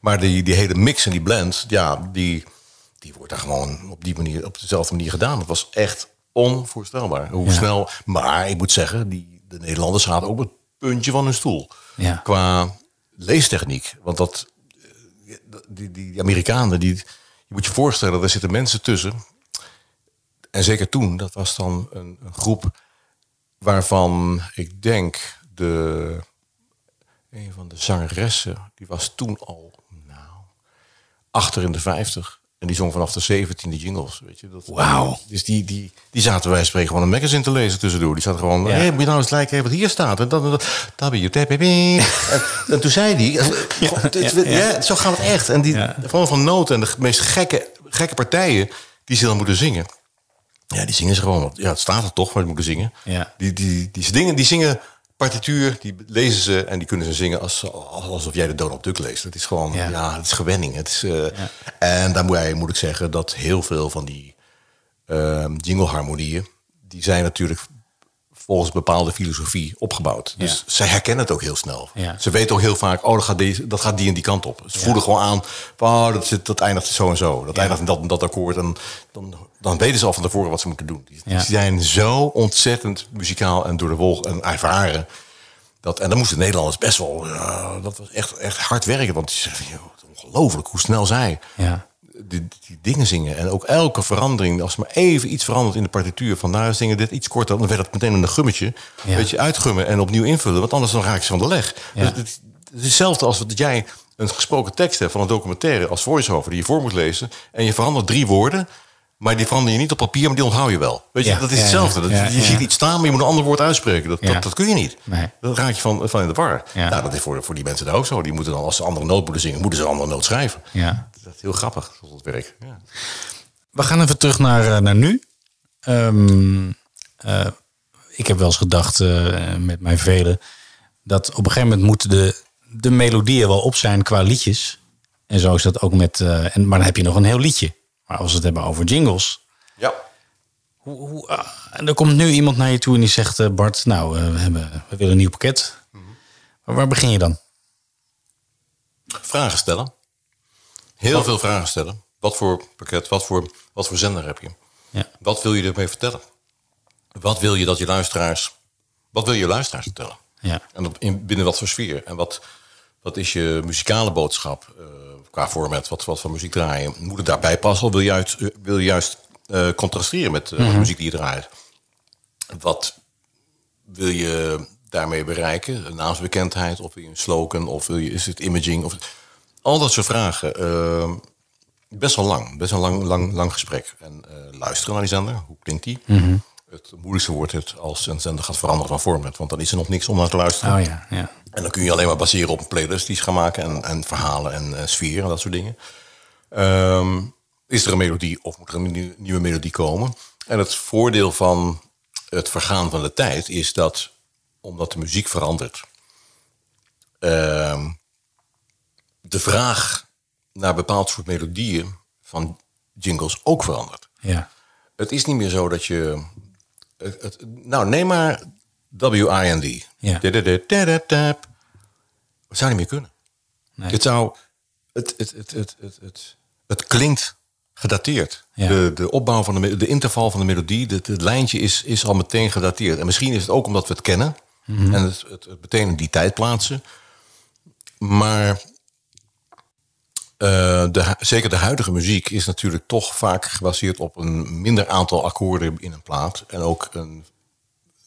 maar die, die hele mix en die blend, ja, die, die wordt daar gewoon op die manier, op dezelfde manier gedaan. Het was echt onvoorstelbaar. Hoe Ja. snel, maar ik moet zeggen, die, de Nederlanders zaten op het puntje van hun stoel. Ja. Qua leestechniek. Want dat, eh, die, die, die Amerikanen, die, je moet je voorstellen, er zitten mensen tussen. En zeker toen, dat was dan een, een groep waarvan ik denk de een van de zangeressen, die was toen al nou, achter in de 50. En die zong vanaf de 17e jingles. Weet je, dat, Wauw. Dus die, die, die zaten wij spreken gewoon een magazine te lezen tussendoor. Die zaten gewoon, Ja. hey, moet je nou eens kijken wat hier staat. En, dat, dat, WTPP. en, en toen zei die, ja, zo gaat het echt. En die, vooral van noten en de meest gekke, gekke partijen die ze dan moeten zingen. Ja, die zingen ze gewoon. Ja, het staat er toch, maar die moeten zingen. Ja. Die, die, die, dingen, die zingen partituur, die lezen ze en die kunnen ze zingen als, alsof jij de Donald Duck leest. Het is gewoon, Ja. ja, het is gewenning. Het is, eh, En daar moet, ik zeggen dat heel veel van die ehm jingleharmonieën, die zijn natuurlijk volgens bepaalde filosofie opgebouwd. Dus Ja. zij herkennen het ook heel snel. Ja. Ze weten ook heel vaak, oh, dat gaat, deze, dat gaat die en die kant op. Ze voelen gewoon aan, oh, dat, zit, dat eindigt zo en zo. Dat eindigt in dat en dat akkoord. En dan, dan weten ze al van tevoren wat ze moeten doen. Die, Ja. zijn zo ontzettend muzikaal en door de wol en ervaren. Dat, en dan moesten de Nederlanders best wel... ja, dat was echt, echt hard werken. Want die zeggen, joh, ongelooflijk hoe snel zij Ja. Die, die dingen zingen. En ook elke verandering, als maar even iets verandert in de partituur. Van nou, zingen dit iets korter, dan werd het meteen een gummetje. Ja. Weet je, uitgummen en opnieuw invullen. Want anders dan raak je ze van de leg. Ja. Dus het, het is hetzelfde als dat jij een gesproken tekst hebt van een documentaire als voice-over die je voor moet lezen. En je verandert drie woorden. Maar die verander je niet op papier, maar die onthoud je wel. Weet je, Ja, dat is hetzelfde. Dat- je ziet iets staan, maar je moet een ander woord uitspreken. Dat, dat, dat kun je niet. Nee. Dat raak je van, van in de war. Ja. Nou, dat is voor, voor die mensen daar ook zo. Die moeten dan, als ze een andere noot moeten zingen, moeten ze een andere noot schrijven. Ja. Dat is heel grappig, tot het werk. Ja. We gaan even terug naar, eh, naar nu. Ehm, eh, ik heb wel eens gedacht eh, met mijn velen... dat op een gegeven moment moeten de, de melodieën wel op zijn qua liedjes. En zo is dat ook met... eh, en, maar dan heb je nog een heel liedje. Maar als we het hebben over jingles... ja. Hoe, hoe, ah, en er komt nu iemand naar je toe en die zegt... eh, Bart, nou, eh, we, hebben, we willen een nieuw pakket. Maar waar begin je dan? Vragen stellen. Heel veel vragen stellen. Wat voor pakket, wat voor, wat voor zender heb je? Ja. Wat wil je ermee vertellen? Wat wil je dat je luisteraars... Wat wil je luisteraars vertellen? Ja. En op, in, binnen wat voor sfeer? En wat, wat is je muzikale boodschap eh, qua format? Wat, wat voor muziek draaien? Moet het daarbij passen? Of wil je juist, eh, wil je juist eh, contrasteren met de muziek die je draait? Wat wil je daarmee bereiken? Een naamsbekendheid? Of wil je een slogan? Of wil je, is het imaging? Of, al dat soort vragen. eh, best wel lang. Best wel lang, lang, lang gesprek. En eh, luisteren naar die zender. Hoe klinkt die? Het moeilijkste wordt het als een zender gaat veranderen van format. Want dan is er nog niks om naar te luisteren. Oh ja, ja. En dan kun je alleen maar baseren op een playlist die ze gaan maken. En, en verhalen en eh, sfeer en dat soort dingen. Ehm, is er een melodie of moet er een nieuw- nieuwe melodie komen? En het voordeel van het vergaan van de tijd is dat, omdat de muziek verandert, ehm, de vraag naar bepaald soort melodieën van jingles ook verandert. Ja. Het is niet meer zo dat je. Het, het- nou, neem maar WIND. Ja. Het zou niet meer kunnen. Nee. Het zou. Het, het, het, het, het, het, het klinkt gedateerd. Ja. De, de opbouw van de, de interval van de melodie, het, het lijntje is, is al meteen gedateerd. En misschien is het ook omdat we het kennen. Mhm. En het, het, het meteen in die tijd plaatsen. Maar eh, de, zeker de huidige muziek is natuurlijk toch vaak gebaseerd op een minder aantal akkoorden in een plaat. En ook een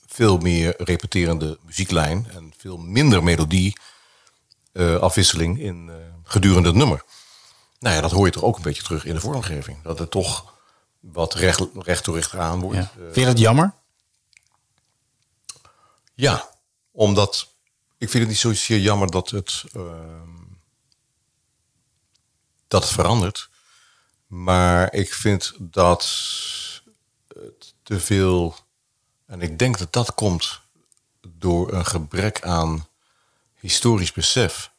veel meer repeterende muzieklijn. En veel minder melodie eh, afwisseling in eh, gedurende het nummer. Nou ja, dat hoor je toch ook een beetje terug in de vormgeving. Dat het toch wat recht, recht toe recht aan wordt. ja. Vind je dat jammer? ja, omdat ik vind het niet zozeer jammer dat het, ehm, dat het verandert. Maar ik vind dat het te veel. En ik denk dat dat komt door een gebrek aan historisch besef.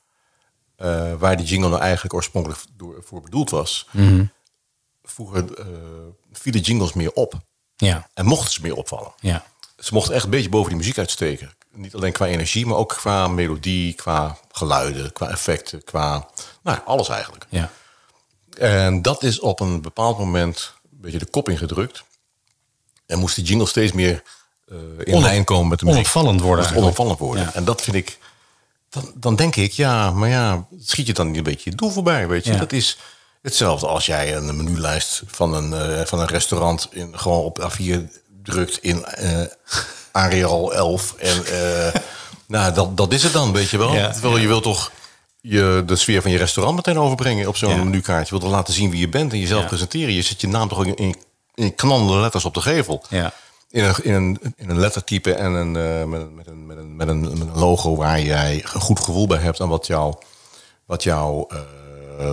eh, waar die jingle nou eigenlijk oorspronkelijk door, voor bedoeld was. Vroeger eh, vielen jingles meer op. Ja. En mochten ze meer opvallen. Ja. Ze mochten echt een beetje boven die muziek uitsteken. Niet alleen qua energie, maar ook qua melodie, qua geluiden, qua effecten, qua nou, alles eigenlijk. Ja. En dat is op een bepaald moment een beetje de kop ingedrukt. En moest die jingle steeds meer eh, in Onop- lijn komen met de muziek. onopvallend worden onopvallend worden. Ja. En dat vind ik... Dan, dan denk ik, ja, maar ja, schiet je dan niet een beetje je doel voorbij, weet je? Ja. Dat is hetzelfde als jij een menulijst van een, eh, van een restaurant in, gewoon op A4 drukt in eh Arial 11. En nou, dat, dat is het dan, weet je wel. Ja. Terwijl je wil toch je, de sfeer van je restaurant meteen overbrengen op zo'n Ja. menukaart. Je wilt toch laten zien wie je bent en jezelf Ja. presenteren. Je zet je naam toch in, in, in knallende letters op de gevel. Ja. In een, in, een, in een lettertype en een, eh, met, een- met, een, met, een, met, een, met een logo waar jij een goed gevoel bij hebt aan wat jou, wat jou eh,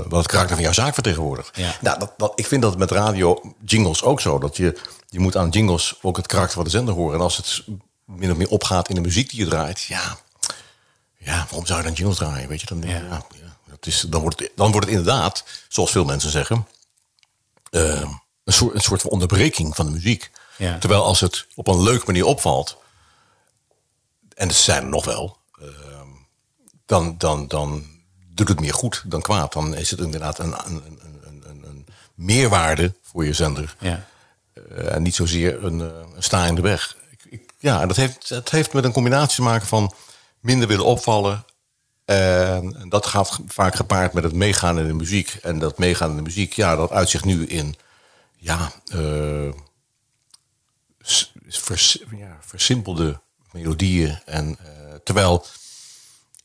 wat het karakter van jouw zaak vertegenwoordigt. Ja. Nou, dat, dat, ik vind dat met radio jingles ook zo. Dat je, je moet aan jingles ook het karakter van de zender horen. En als het min of meer opgaat in de muziek die je draait, ja, ja waarom zou je dan jingles draaien? Weet je, dan, denk je, ja. Ja, dat is, dan, wordt het, dan wordt het inderdaad, zoals veel mensen zeggen, eh, een, soort, een soort van onderbreking van de muziek. Ja. Terwijl als het op een leuke manier opvalt, en er zijn er nog wel, eh, dan, dan, dan doet het meer goed dan kwaad. Dan is het inderdaad een, een, een, een, een, meerwaarde voor je zender. Ja. Eh, en niet zozeer een, eh, een sta in de weg. Ik, ik, ja, en dat heeft, dat heeft met een combinatie te maken van minder willen opvallen. En, dat gaat vaak gepaard met het meegaan in de muziek. En dat meegaan in de muziek, ja, dat uitzicht nu in ja, eh, vers- ja, versimpelde melodieën. En, eh, terwijl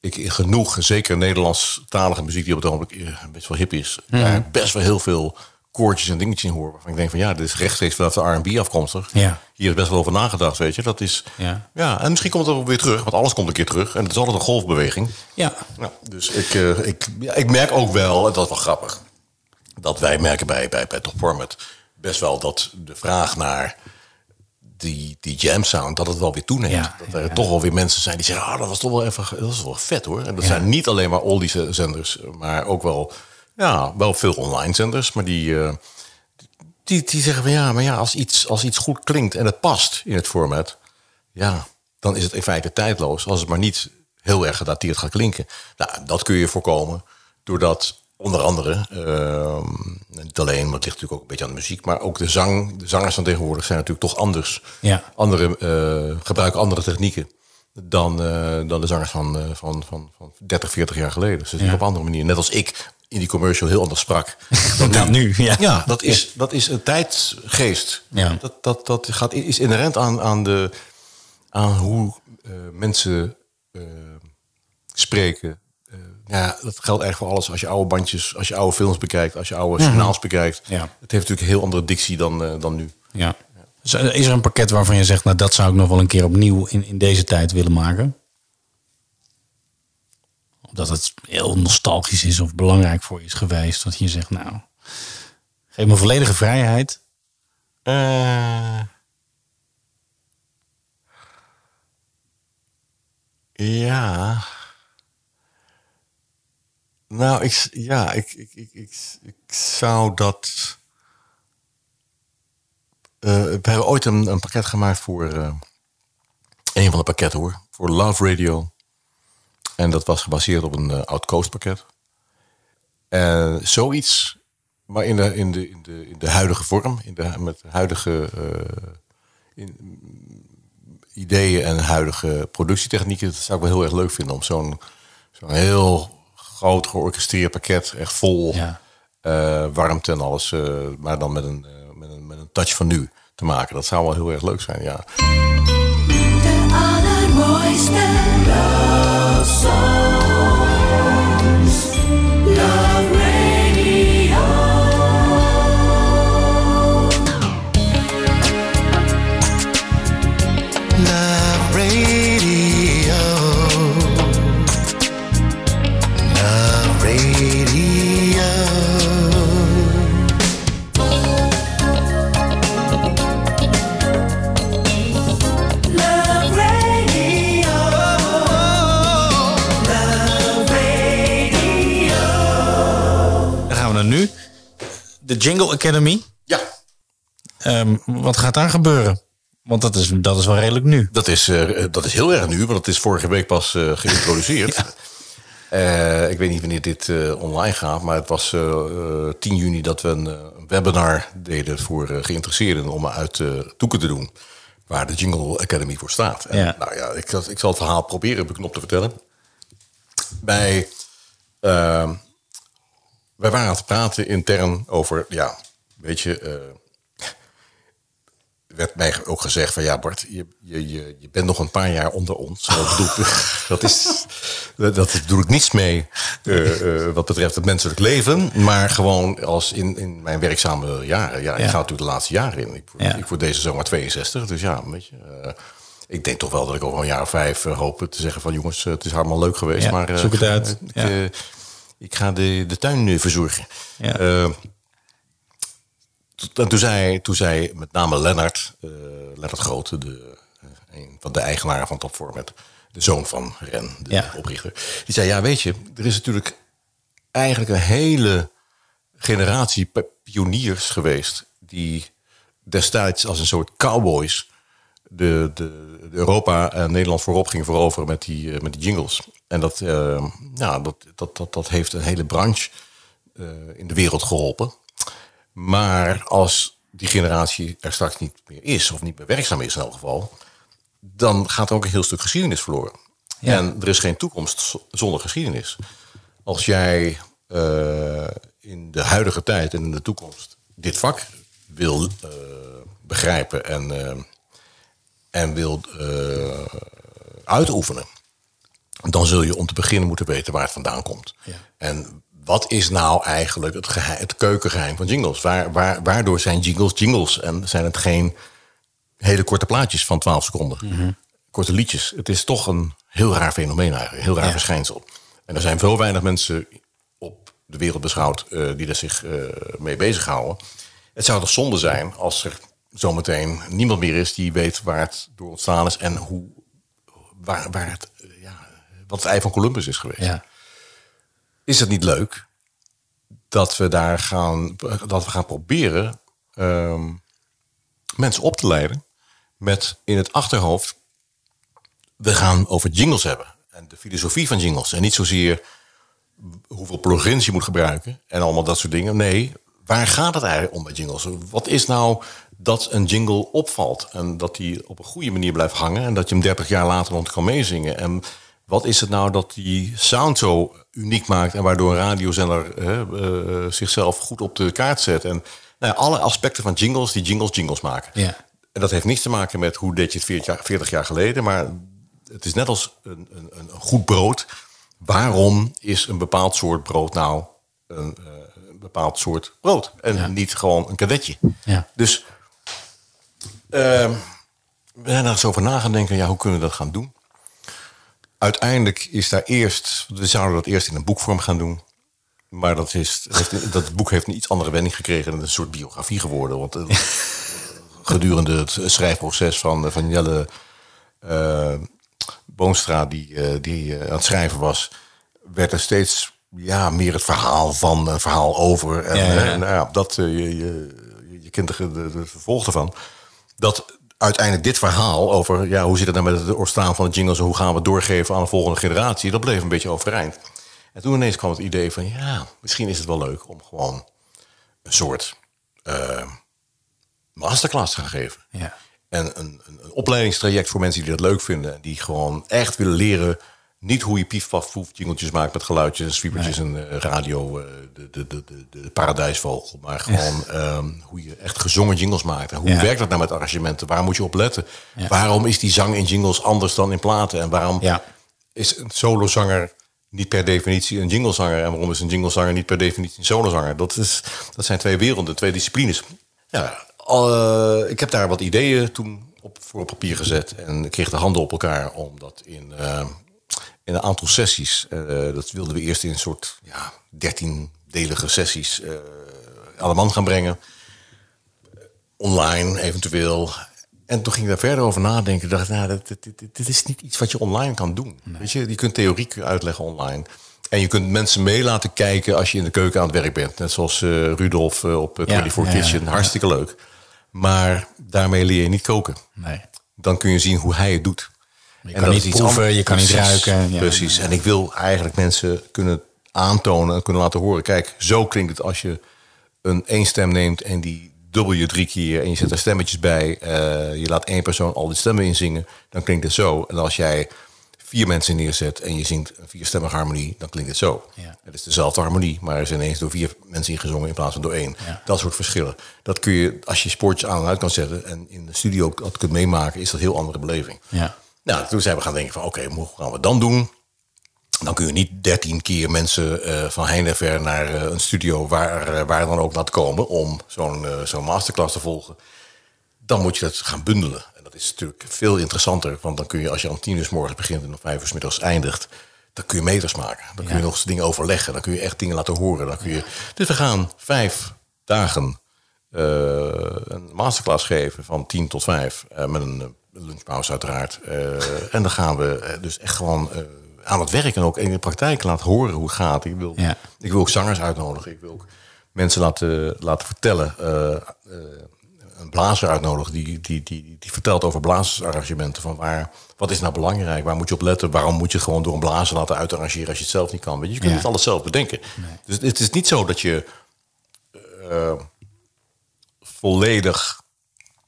ik genoeg, zeker Nederlandstalige muziek die op het ogenblik eh, best wel hip is, daar best wel heel veel koortjes en dingetjes in hoor. Waarvan ik denk van ja, dit is rechtstreeks vanaf de R&B afkomstig. Ja. Hier is best wel over nagedacht, weet je. Dat is, Ja. ja, en misschien komt het ook weer terug, want alles komt een keer terug. En het is altijd een golfbeweging. Ja. Ja, dus ik, eh, ik, ja, ik merk ook wel, en dat is wel grappig, dat wij merken bij, bij, bij Top Format best wel dat de vraag naar die, die jam sound, dat het wel weer toeneemt. Ja, dat er toch wel weer mensen zijn die zeggen, ah, dat was toch wel even, dat was wel vet hoor. En dat zijn niet alleen maar oldies zenders, maar ook wel, ja, wel veel online zenders, maar die, eh, die, die zeggen van ja, maar ja, als iets, als iets goed klinkt en het past in het format, ja, dan is het in feite tijdloos. Als het maar niet heel erg gedateerd gaat klinken. Nou, dat kun je voorkomen doordat onder andere, ehm, niet alleen, maar het ligt natuurlijk ook een beetje aan de muziek, maar ook de zang, de zangers van tegenwoordig zijn natuurlijk toch anders. Ja. Andere, eh, gebruiken andere technieken dan, eh, dan de zangers van, van, van, van 30, 40 jaar geleden. Ze zingen Ja. op een andere manier. Net als ik in die commercial heel anders sprak. dan Dan nu, ja. ja, dat is, dat is een tijdsgeest. Ja. Dat, dat, dat gaat, is inherent aan, aan, de, aan hoe eh, mensen eh, spreken. Eh, ja, dat geldt eigenlijk voor alles. Als je oude bandjes, als je oude films bekijkt, als je oude signaals bekijkt. Ja. Het heeft natuurlijk een heel andere dictie dan, dan nu. Ja. Is er een pakket waarvan je zegt, nou dat zou ik nog wel een keer opnieuw in, in deze tijd willen maken? Omdat het heel nostalgisch is of belangrijk voor je is geweest. Dat je zegt, nou, geef me volledige vrijheid. Eh. ja. Nou, ik, ja, ik, ik, ik, ik, zou dat. Eh, we hebben ooit een, een pakket gemaakt voor. eh, een van de pakketten hoor. Voor Love Radio. En dat was gebaseerd op een eh, Outcoast pakket. En zoiets, maar in de, in de, in de, in de huidige vorm, in de, met huidige eh, in, ideeën en huidige productietechnieken, dat zou ik wel heel erg leuk vinden om zo'n zo'n heel groot georchestreerd pakket, echt vol eh, warmte en alles, maar dan met een, met, een, met een touch van nu te maken. Dat zou wel heel erg leuk zijn, ja. Love De Jingle Academy. Ja. wat gaat daar gebeuren? Want dat is, dat is wel redelijk nu. Dat is, eh, dat is heel erg nu, want het is vorige week pas eh, geïntroduceerd. Eh, ik weet niet wanneer dit online gaat, maar het was eh, eh, 10 juni dat we een, webinar deden voor geïnteresseerden om uit toeken te doen. Waar de Jingle Academy voor staat. En, Ja. Nou ja, ik, zal- ik zal het verhaal proberen beknopt te vertellen. Bij, eh, wij waren aan het praten intern over, ja, weet je, eh, werd mij ook gezegd van ja Bart, je, je, je, je bent nog een paar jaar onder ons. Dat bedoel, dat is, dat, dat bedoel ik niets mee eh, eh, wat betreft het menselijk leven. Maar gewoon als in, in mijn werkzame jaren. Ja, ik ga natuurlijk de laatste jaren in. Ik, Ja. ik word deze zomer 62. Dus ja, weet je, ik denk toch wel dat ik over een jaar of vijf eh, hoop te zeggen van jongens, het is allemaal leuk geweest. Ja, maar zoek het uit. Ik, Ja. Ik ga de, de tuin verzorgen. Ja. Eh, en toen zei, toen zei met name Lennart, eh Lennart Grote, de, eh, een van de eigenaren van Top Format, de zoon van Ren, de Ja. oprichter, die zei: Ja, weet je, er is natuurlijk eigenlijk een hele generatie pioniers geweest die destijds als een soort cowboys de, de, de Europa en Nederland voorop gingen veroveren met die, eh, met die jingles. En dat, eh, ja, dat, dat, dat, dat heeft een hele branche eh, in de wereld geholpen. Maar als die generatie er straks niet meer is, of niet meer werkzaam is in elk geval, dan gaat er ook een heel stuk geschiedenis verloren. Ja. En er is geen toekomst zonder geschiedenis. Als jij in de huidige tijd en in de toekomst dit vak wil begrijpen en, en wil eh, uitoefenen, dan zul je om te beginnen moeten weten waar het vandaan komt. En wat is nou eigenlijk het, geheim, het keukengeheim van jingles? Waar, waar, waardoor zijn jingles jingles en zijn het geen hele korte plaatjes van 12 seconden? Korte liedjes. Het is toch een heel raar fenomeen eigenlijk, een heel raar Ja. verschijnsel. En er zijn veel weinig mensen op de wereld beschouwd eh, die er zich eh, mee bezighouden. Het zou toch zonde zijn als er zometeen niemand meer is die weet waar het door ontstaan is en hoe, waar, waar het, ja, wat het ei van Columbus is geweest. Ja. Is het niet leuk dat we daar gaan, dat we gaan proberen ehm, mensen op te leiden met in het achterhoofd, we gaan over jingles hebben en de filosofie van jingles en niet zozeer hoeveel plugins je moet gebruiken en allemaal dat soort dingen. Nee, waar gaat het eigenlijk om bij jingles? Wat is nou dat een jingle opvalt en dat die op een goede manier blijft hangen en dat je hem 30 jaar later nog kan meezingen? En wat is het nou dat die sound zo uniek maakt en waardoor een radiozender eh, zichzelf goed op de kaart zet? En nou ja, alle aspecten van jingles die jingles jingles maken. Ja. En dat heeft niets te maken met hoe deed je het 40 jaar, 40 jaar geleden, maar het is net als een, een, een goed brood. Waarom is een bepaald soort brood nou een, eh, een bepaald soort brood? En niet gewoon een kadetje. Ja. Dus we zijn daar eens over na gaan denken, ja, hoe kunnen we dat gaan doen? Uiteindelijk is daar eerst, we zouden dat eerst in een boekvorm gaan doen. Maar dat, is, heeft, dat boek heeft een iets andere wending gekregen. en een soort biografie geworden. Want eh, gedurende het schrijfproces van, van Jelle eh, Boonstra, die, eh, die eh, aan het schrijven was, werd er steeds ja, meer het verhaal van een verhaal over. En, Ja, eh, nou ja, dat, eh, je, je, je kent de, de, de vervolg ervan. Dat uiteindelijk dit verhaal over ja, hoe zit het nou met het ontstaan van de jingles en hoe gaan we het doorgeven aan de volgende generatie, dat bleef een beetje overeind. En toen ineens kwam het idee van ja, misschien is het wel leuk om gewoon een soort eh, masterclass te gaan geven. Ja. En een, een, een opleidingstraject voor mensen die dat leuk vinden. Die gewoon echt willen leren. Niet hoe je pief, paf, poef, jingeltjes maakt met geluidjes en sweepertjes en eh, radio. eh, de, de, de, de, de paradijsvogel. Maar gewoon ehm, hoe je echt gezongen jingles maakt. En hoe Ja. werkt dat nou met arrangementen? Waar moet je op letten? Waarom is die zang in jingles anders dan in platen? En waarom is een solozanger niet per definitie een jinglezanger? En waarom is een jinglezanger niet per definitie een solozanger? Dat, is, dat zijn twee werelden, twee disciplines. Ja, eh, ik heb daar wat ideeën toen op, voor op papier gezet. En ik kreeg de handen op elkaar om dat in, in een aantal sessies... eh, dat wilden we eerst in een soort ja, dertiendelige sessies eh aan de man gaan brengen. Online eventueel. En toen ging ik daar verder over nadenken. dacht, nou, dat, dit, dit, dit is niet iets wat je online kan doen. Weet je, je kunt theorie uitleggen online. En je kunt mensen mee laten kijken als je in de keuken aan het werk bent. Net zoals eh, Rudolf op uh, Ja, 24 ja, ja, Kitchen. ja. Hartstikke leuk. Maar daarmee leer je niet koken. Nee. Dan kun je zien hoe hij het doet. Je En kan niet iets proeven, anders. je kan niet ruiken. Ja. Precies. En ik wil eigenlijk mensen kunnen aantonen en kunnen laten horen. Kijk, zo klinkt het als je een één stem neemt en die dubbel je drie keer en je zet er stemmetjes bij. eh, je laat één persoon al die stemmen inzingen. Dan klinkt het zo. En als jij vier mensen neerzet en je zingt een vierstemmige harmonie, dan klinkt het zo. Ja. Het is dezelfde harmonie, maar er is ineens door vier mensen ingezongen in plaats van door één. Dat soort verschillen. Dat kun je, als je spoortjes aan en uit kan zetten en in de studio dat kunt meemaken, is dat een heel andere beleving. Ja. Nou, toen zijn we gaan denken van oké, hoe gaan we dan doen? Dan kun je niet dertien keer mensen eh, van heen en ver naar eh, een studio waar, eh, waar dan ook laten komen om zo'n zo'n masterclass te volgen. Dan moet je dat gaan bundelen. En dat is natuurlijk veel interessanter, want dan kun je als je om tien uur s morgens begint en om vijf uur s middags eindigt, dan kun je meters maken. Dan kun je nog eens dingen overleggen. Dan kun je echt dingen laten horen. Dan kun je... Dus we gaan vijf dagen een masterclass geven van 10 tot 5. eh, met een lunchpauze uiteraard. Eh, en dan gaan we eh, dus echt gewoon eh, aan het werk en ook in de praktijk laten horen hoe het gaat. Ik wil, Ja. ik wil ook zangers uitnodigen. Ik wil ook mensen laten, laten vertellen. een blazer uitnodigen die, die, die, die vertelt over blazersarrangementen. Van waar, wat is nou belangrijk? Waar moet je op letten? Waarom moet je gewoon door een blazer laten uitarrangeren als je het zelf niet kan? Weet je, je kunt Ja. het alles zelf bedenken. Dus het is niet zo dat je volledig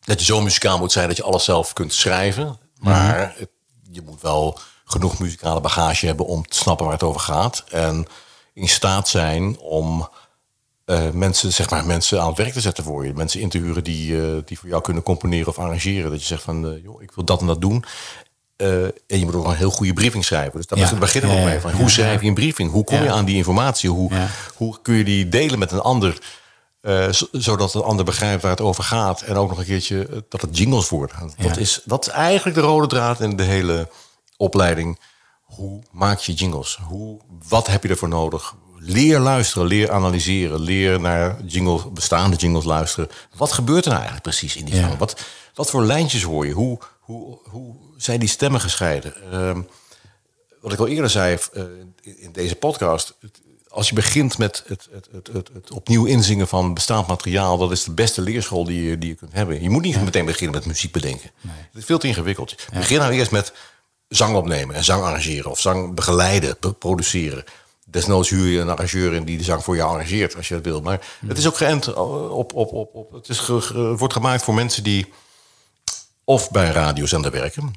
dat je zo muzikaal moet zijn dat je alles zelf kunt schrijven. Maar het- je moet wel genoeg muzikale bagage hebben om te snappen waar het over gaat. En in staat zijn om eh, mensen, zeg maar, mensen aan het werk te zetten voor je. Mensen in te huren die, eh, die voor jou kunnen componeren of arrangeren. Dat je zegt van, eh, joh, ik wil dat en dat doen. En je moet ook een heel goede briefing schrijven. Dus daar Ja. beginnen we Ja, mee. Van, ja, hoe schrijf je een briefing? Hoe kom je aan die informatie? Hoe, hoe kun je die delen met een ander? Eh, zodat een ander begrijpt waar het over gaat. En ook nog een keertje eh, dat het jingles worden. Dat, Ja. is, dat is eigenlijk de rode draad in de hele opleiding. Hoe maak je jingles? Hoe, wat heb je ervoor nodig? Leer luisteren, leer analyseren, leer naar jingles, bestaande jingles luisteren. Wat gebeurt er nou eigenlijk precies in die Ja. Wat, wat voor lijntjes hoor je? Hoe, hoe, hoe zijn die stemmen gescheiden? Ehm, wat ik al eerder zei eh, in in deze podcast. het- Als je begint met het, het, het, het, het opnieuw inzingen van bestaand materiaal, dat is de beste leerschool die je, die je kunt hebben. Je moet niet meteen beginnen met muziek bedenken. Het is veel te ingewikkeld. Begin nou eerst met zang opnemen en zang arrangeren of zang begeleiden, pro- produceren. Desnoods huur je een arrangeur in die de zang voor jou arrangeert als je dat wil. Maar het is ook geënt op, op, op, op het is ge- ge- wordt gemaakt voor mensen die of bij een radiozender werken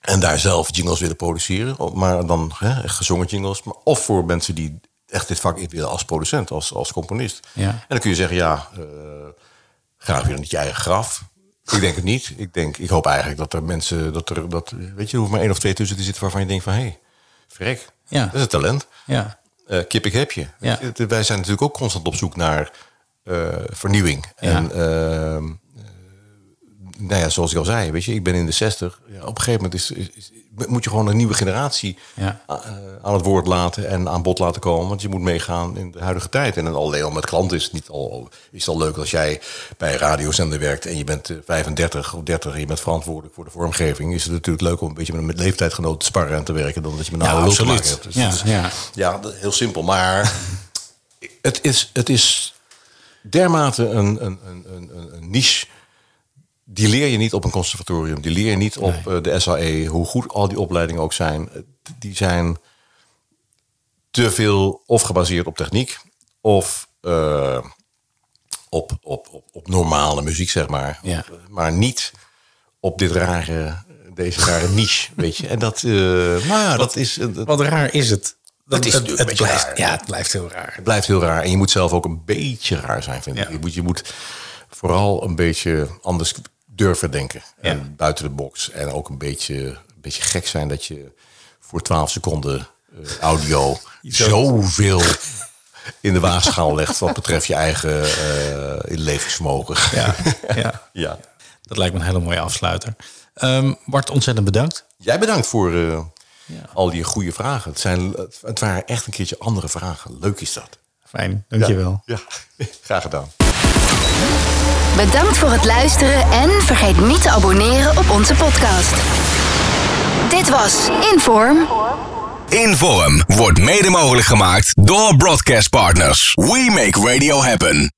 en daar zelf jingles willen produceren, maar dan hè, gezongen jingles, maar of voor mensen die echt dit vak in willen als producent, als, als componist. Ja. En dan kun je zeggen, ja, eh graaf je dan niet je eigen graf? Ik denk het niet. Ik, denk, ik hoop eigenlijk dat er mensen, dat er, dat, weet je, er hoeft maar één of twee tussen te zitten waarvan je denkt van, hé, hey, vrek, Ja. dat is een talent. Ja. Eh, kip ik heb je. Ja. Wij zijn natuurlijk ook constant op zoek naar eh, vernieuwing. Ja. En ehm, eh, nou ja, zoals ik al zei, weet je, ik ben in de 60. Ja, op een gegeven moment is, is, is- moet je gewoon een nieuwe generatie Ja. a- eh, aan het woord laten en aan bod laten komen. Want je moet meegaan in de huidige tijd. En alleen al met klanten is het niet al, is het al leuk als jij bij een radiozender werkt en je bent eh, 35 of 30 en je bent verantwoordelijk voor de vormgeving. Is het natuurlijk leuk om een beetje met, leeftijdgenoten te sparren en te werken dan dat je met een Ja, oude te maken hebt. Dus Ja, is- ja. ja, heel simpel. Maar het is, het is dermate een, een, een, een- een niche. Die leer je niet op een conservatorium. Die leer je niet op eh, de SAE. Hoe goed al die opleidingen ook zijn. eh, Die zijn te veel of gebaseerd op techniek. Of eh, op, op, op, op normale muziek, zeg maar. Ja. Maar niet op dit rare, deze rare niche, weet je. En dat, eh, nou ja, dat is... dat- Wat raar is het? Het is het, blijft, raar. Ja, het blijft heel raar. Het blijft heel raar. En je moet zelf ook een beetje raar zijn, vind ik. Ja. Je, moet, je moet vooral een beetje anders durven denken. Ja. En buiten de box. En ook een beetje, een beetje gek zijn dat je voor 12 seconden eh, audio zoveel in de waagschaal legt. Wat betreft je eigen eh levensvermogen. Ja, ja. ja. Dat lijkt me een hele mooie afsluiter. Ehm, Bart, ontzettend bedankt. Jij bedankt voor eh, al die goede vragen. Het, zijn, het waren echt een keertje andere vragen. Leuk is dat. Fijn, dankjewel. Ja, ja. graag gedaan. Bedankt voor het luisteren en vergeet niet te abonneren op onze podcast. Dit was Inform. Inform wordt mede mogelijk gemaakt door broadcast partners. We make radio happen.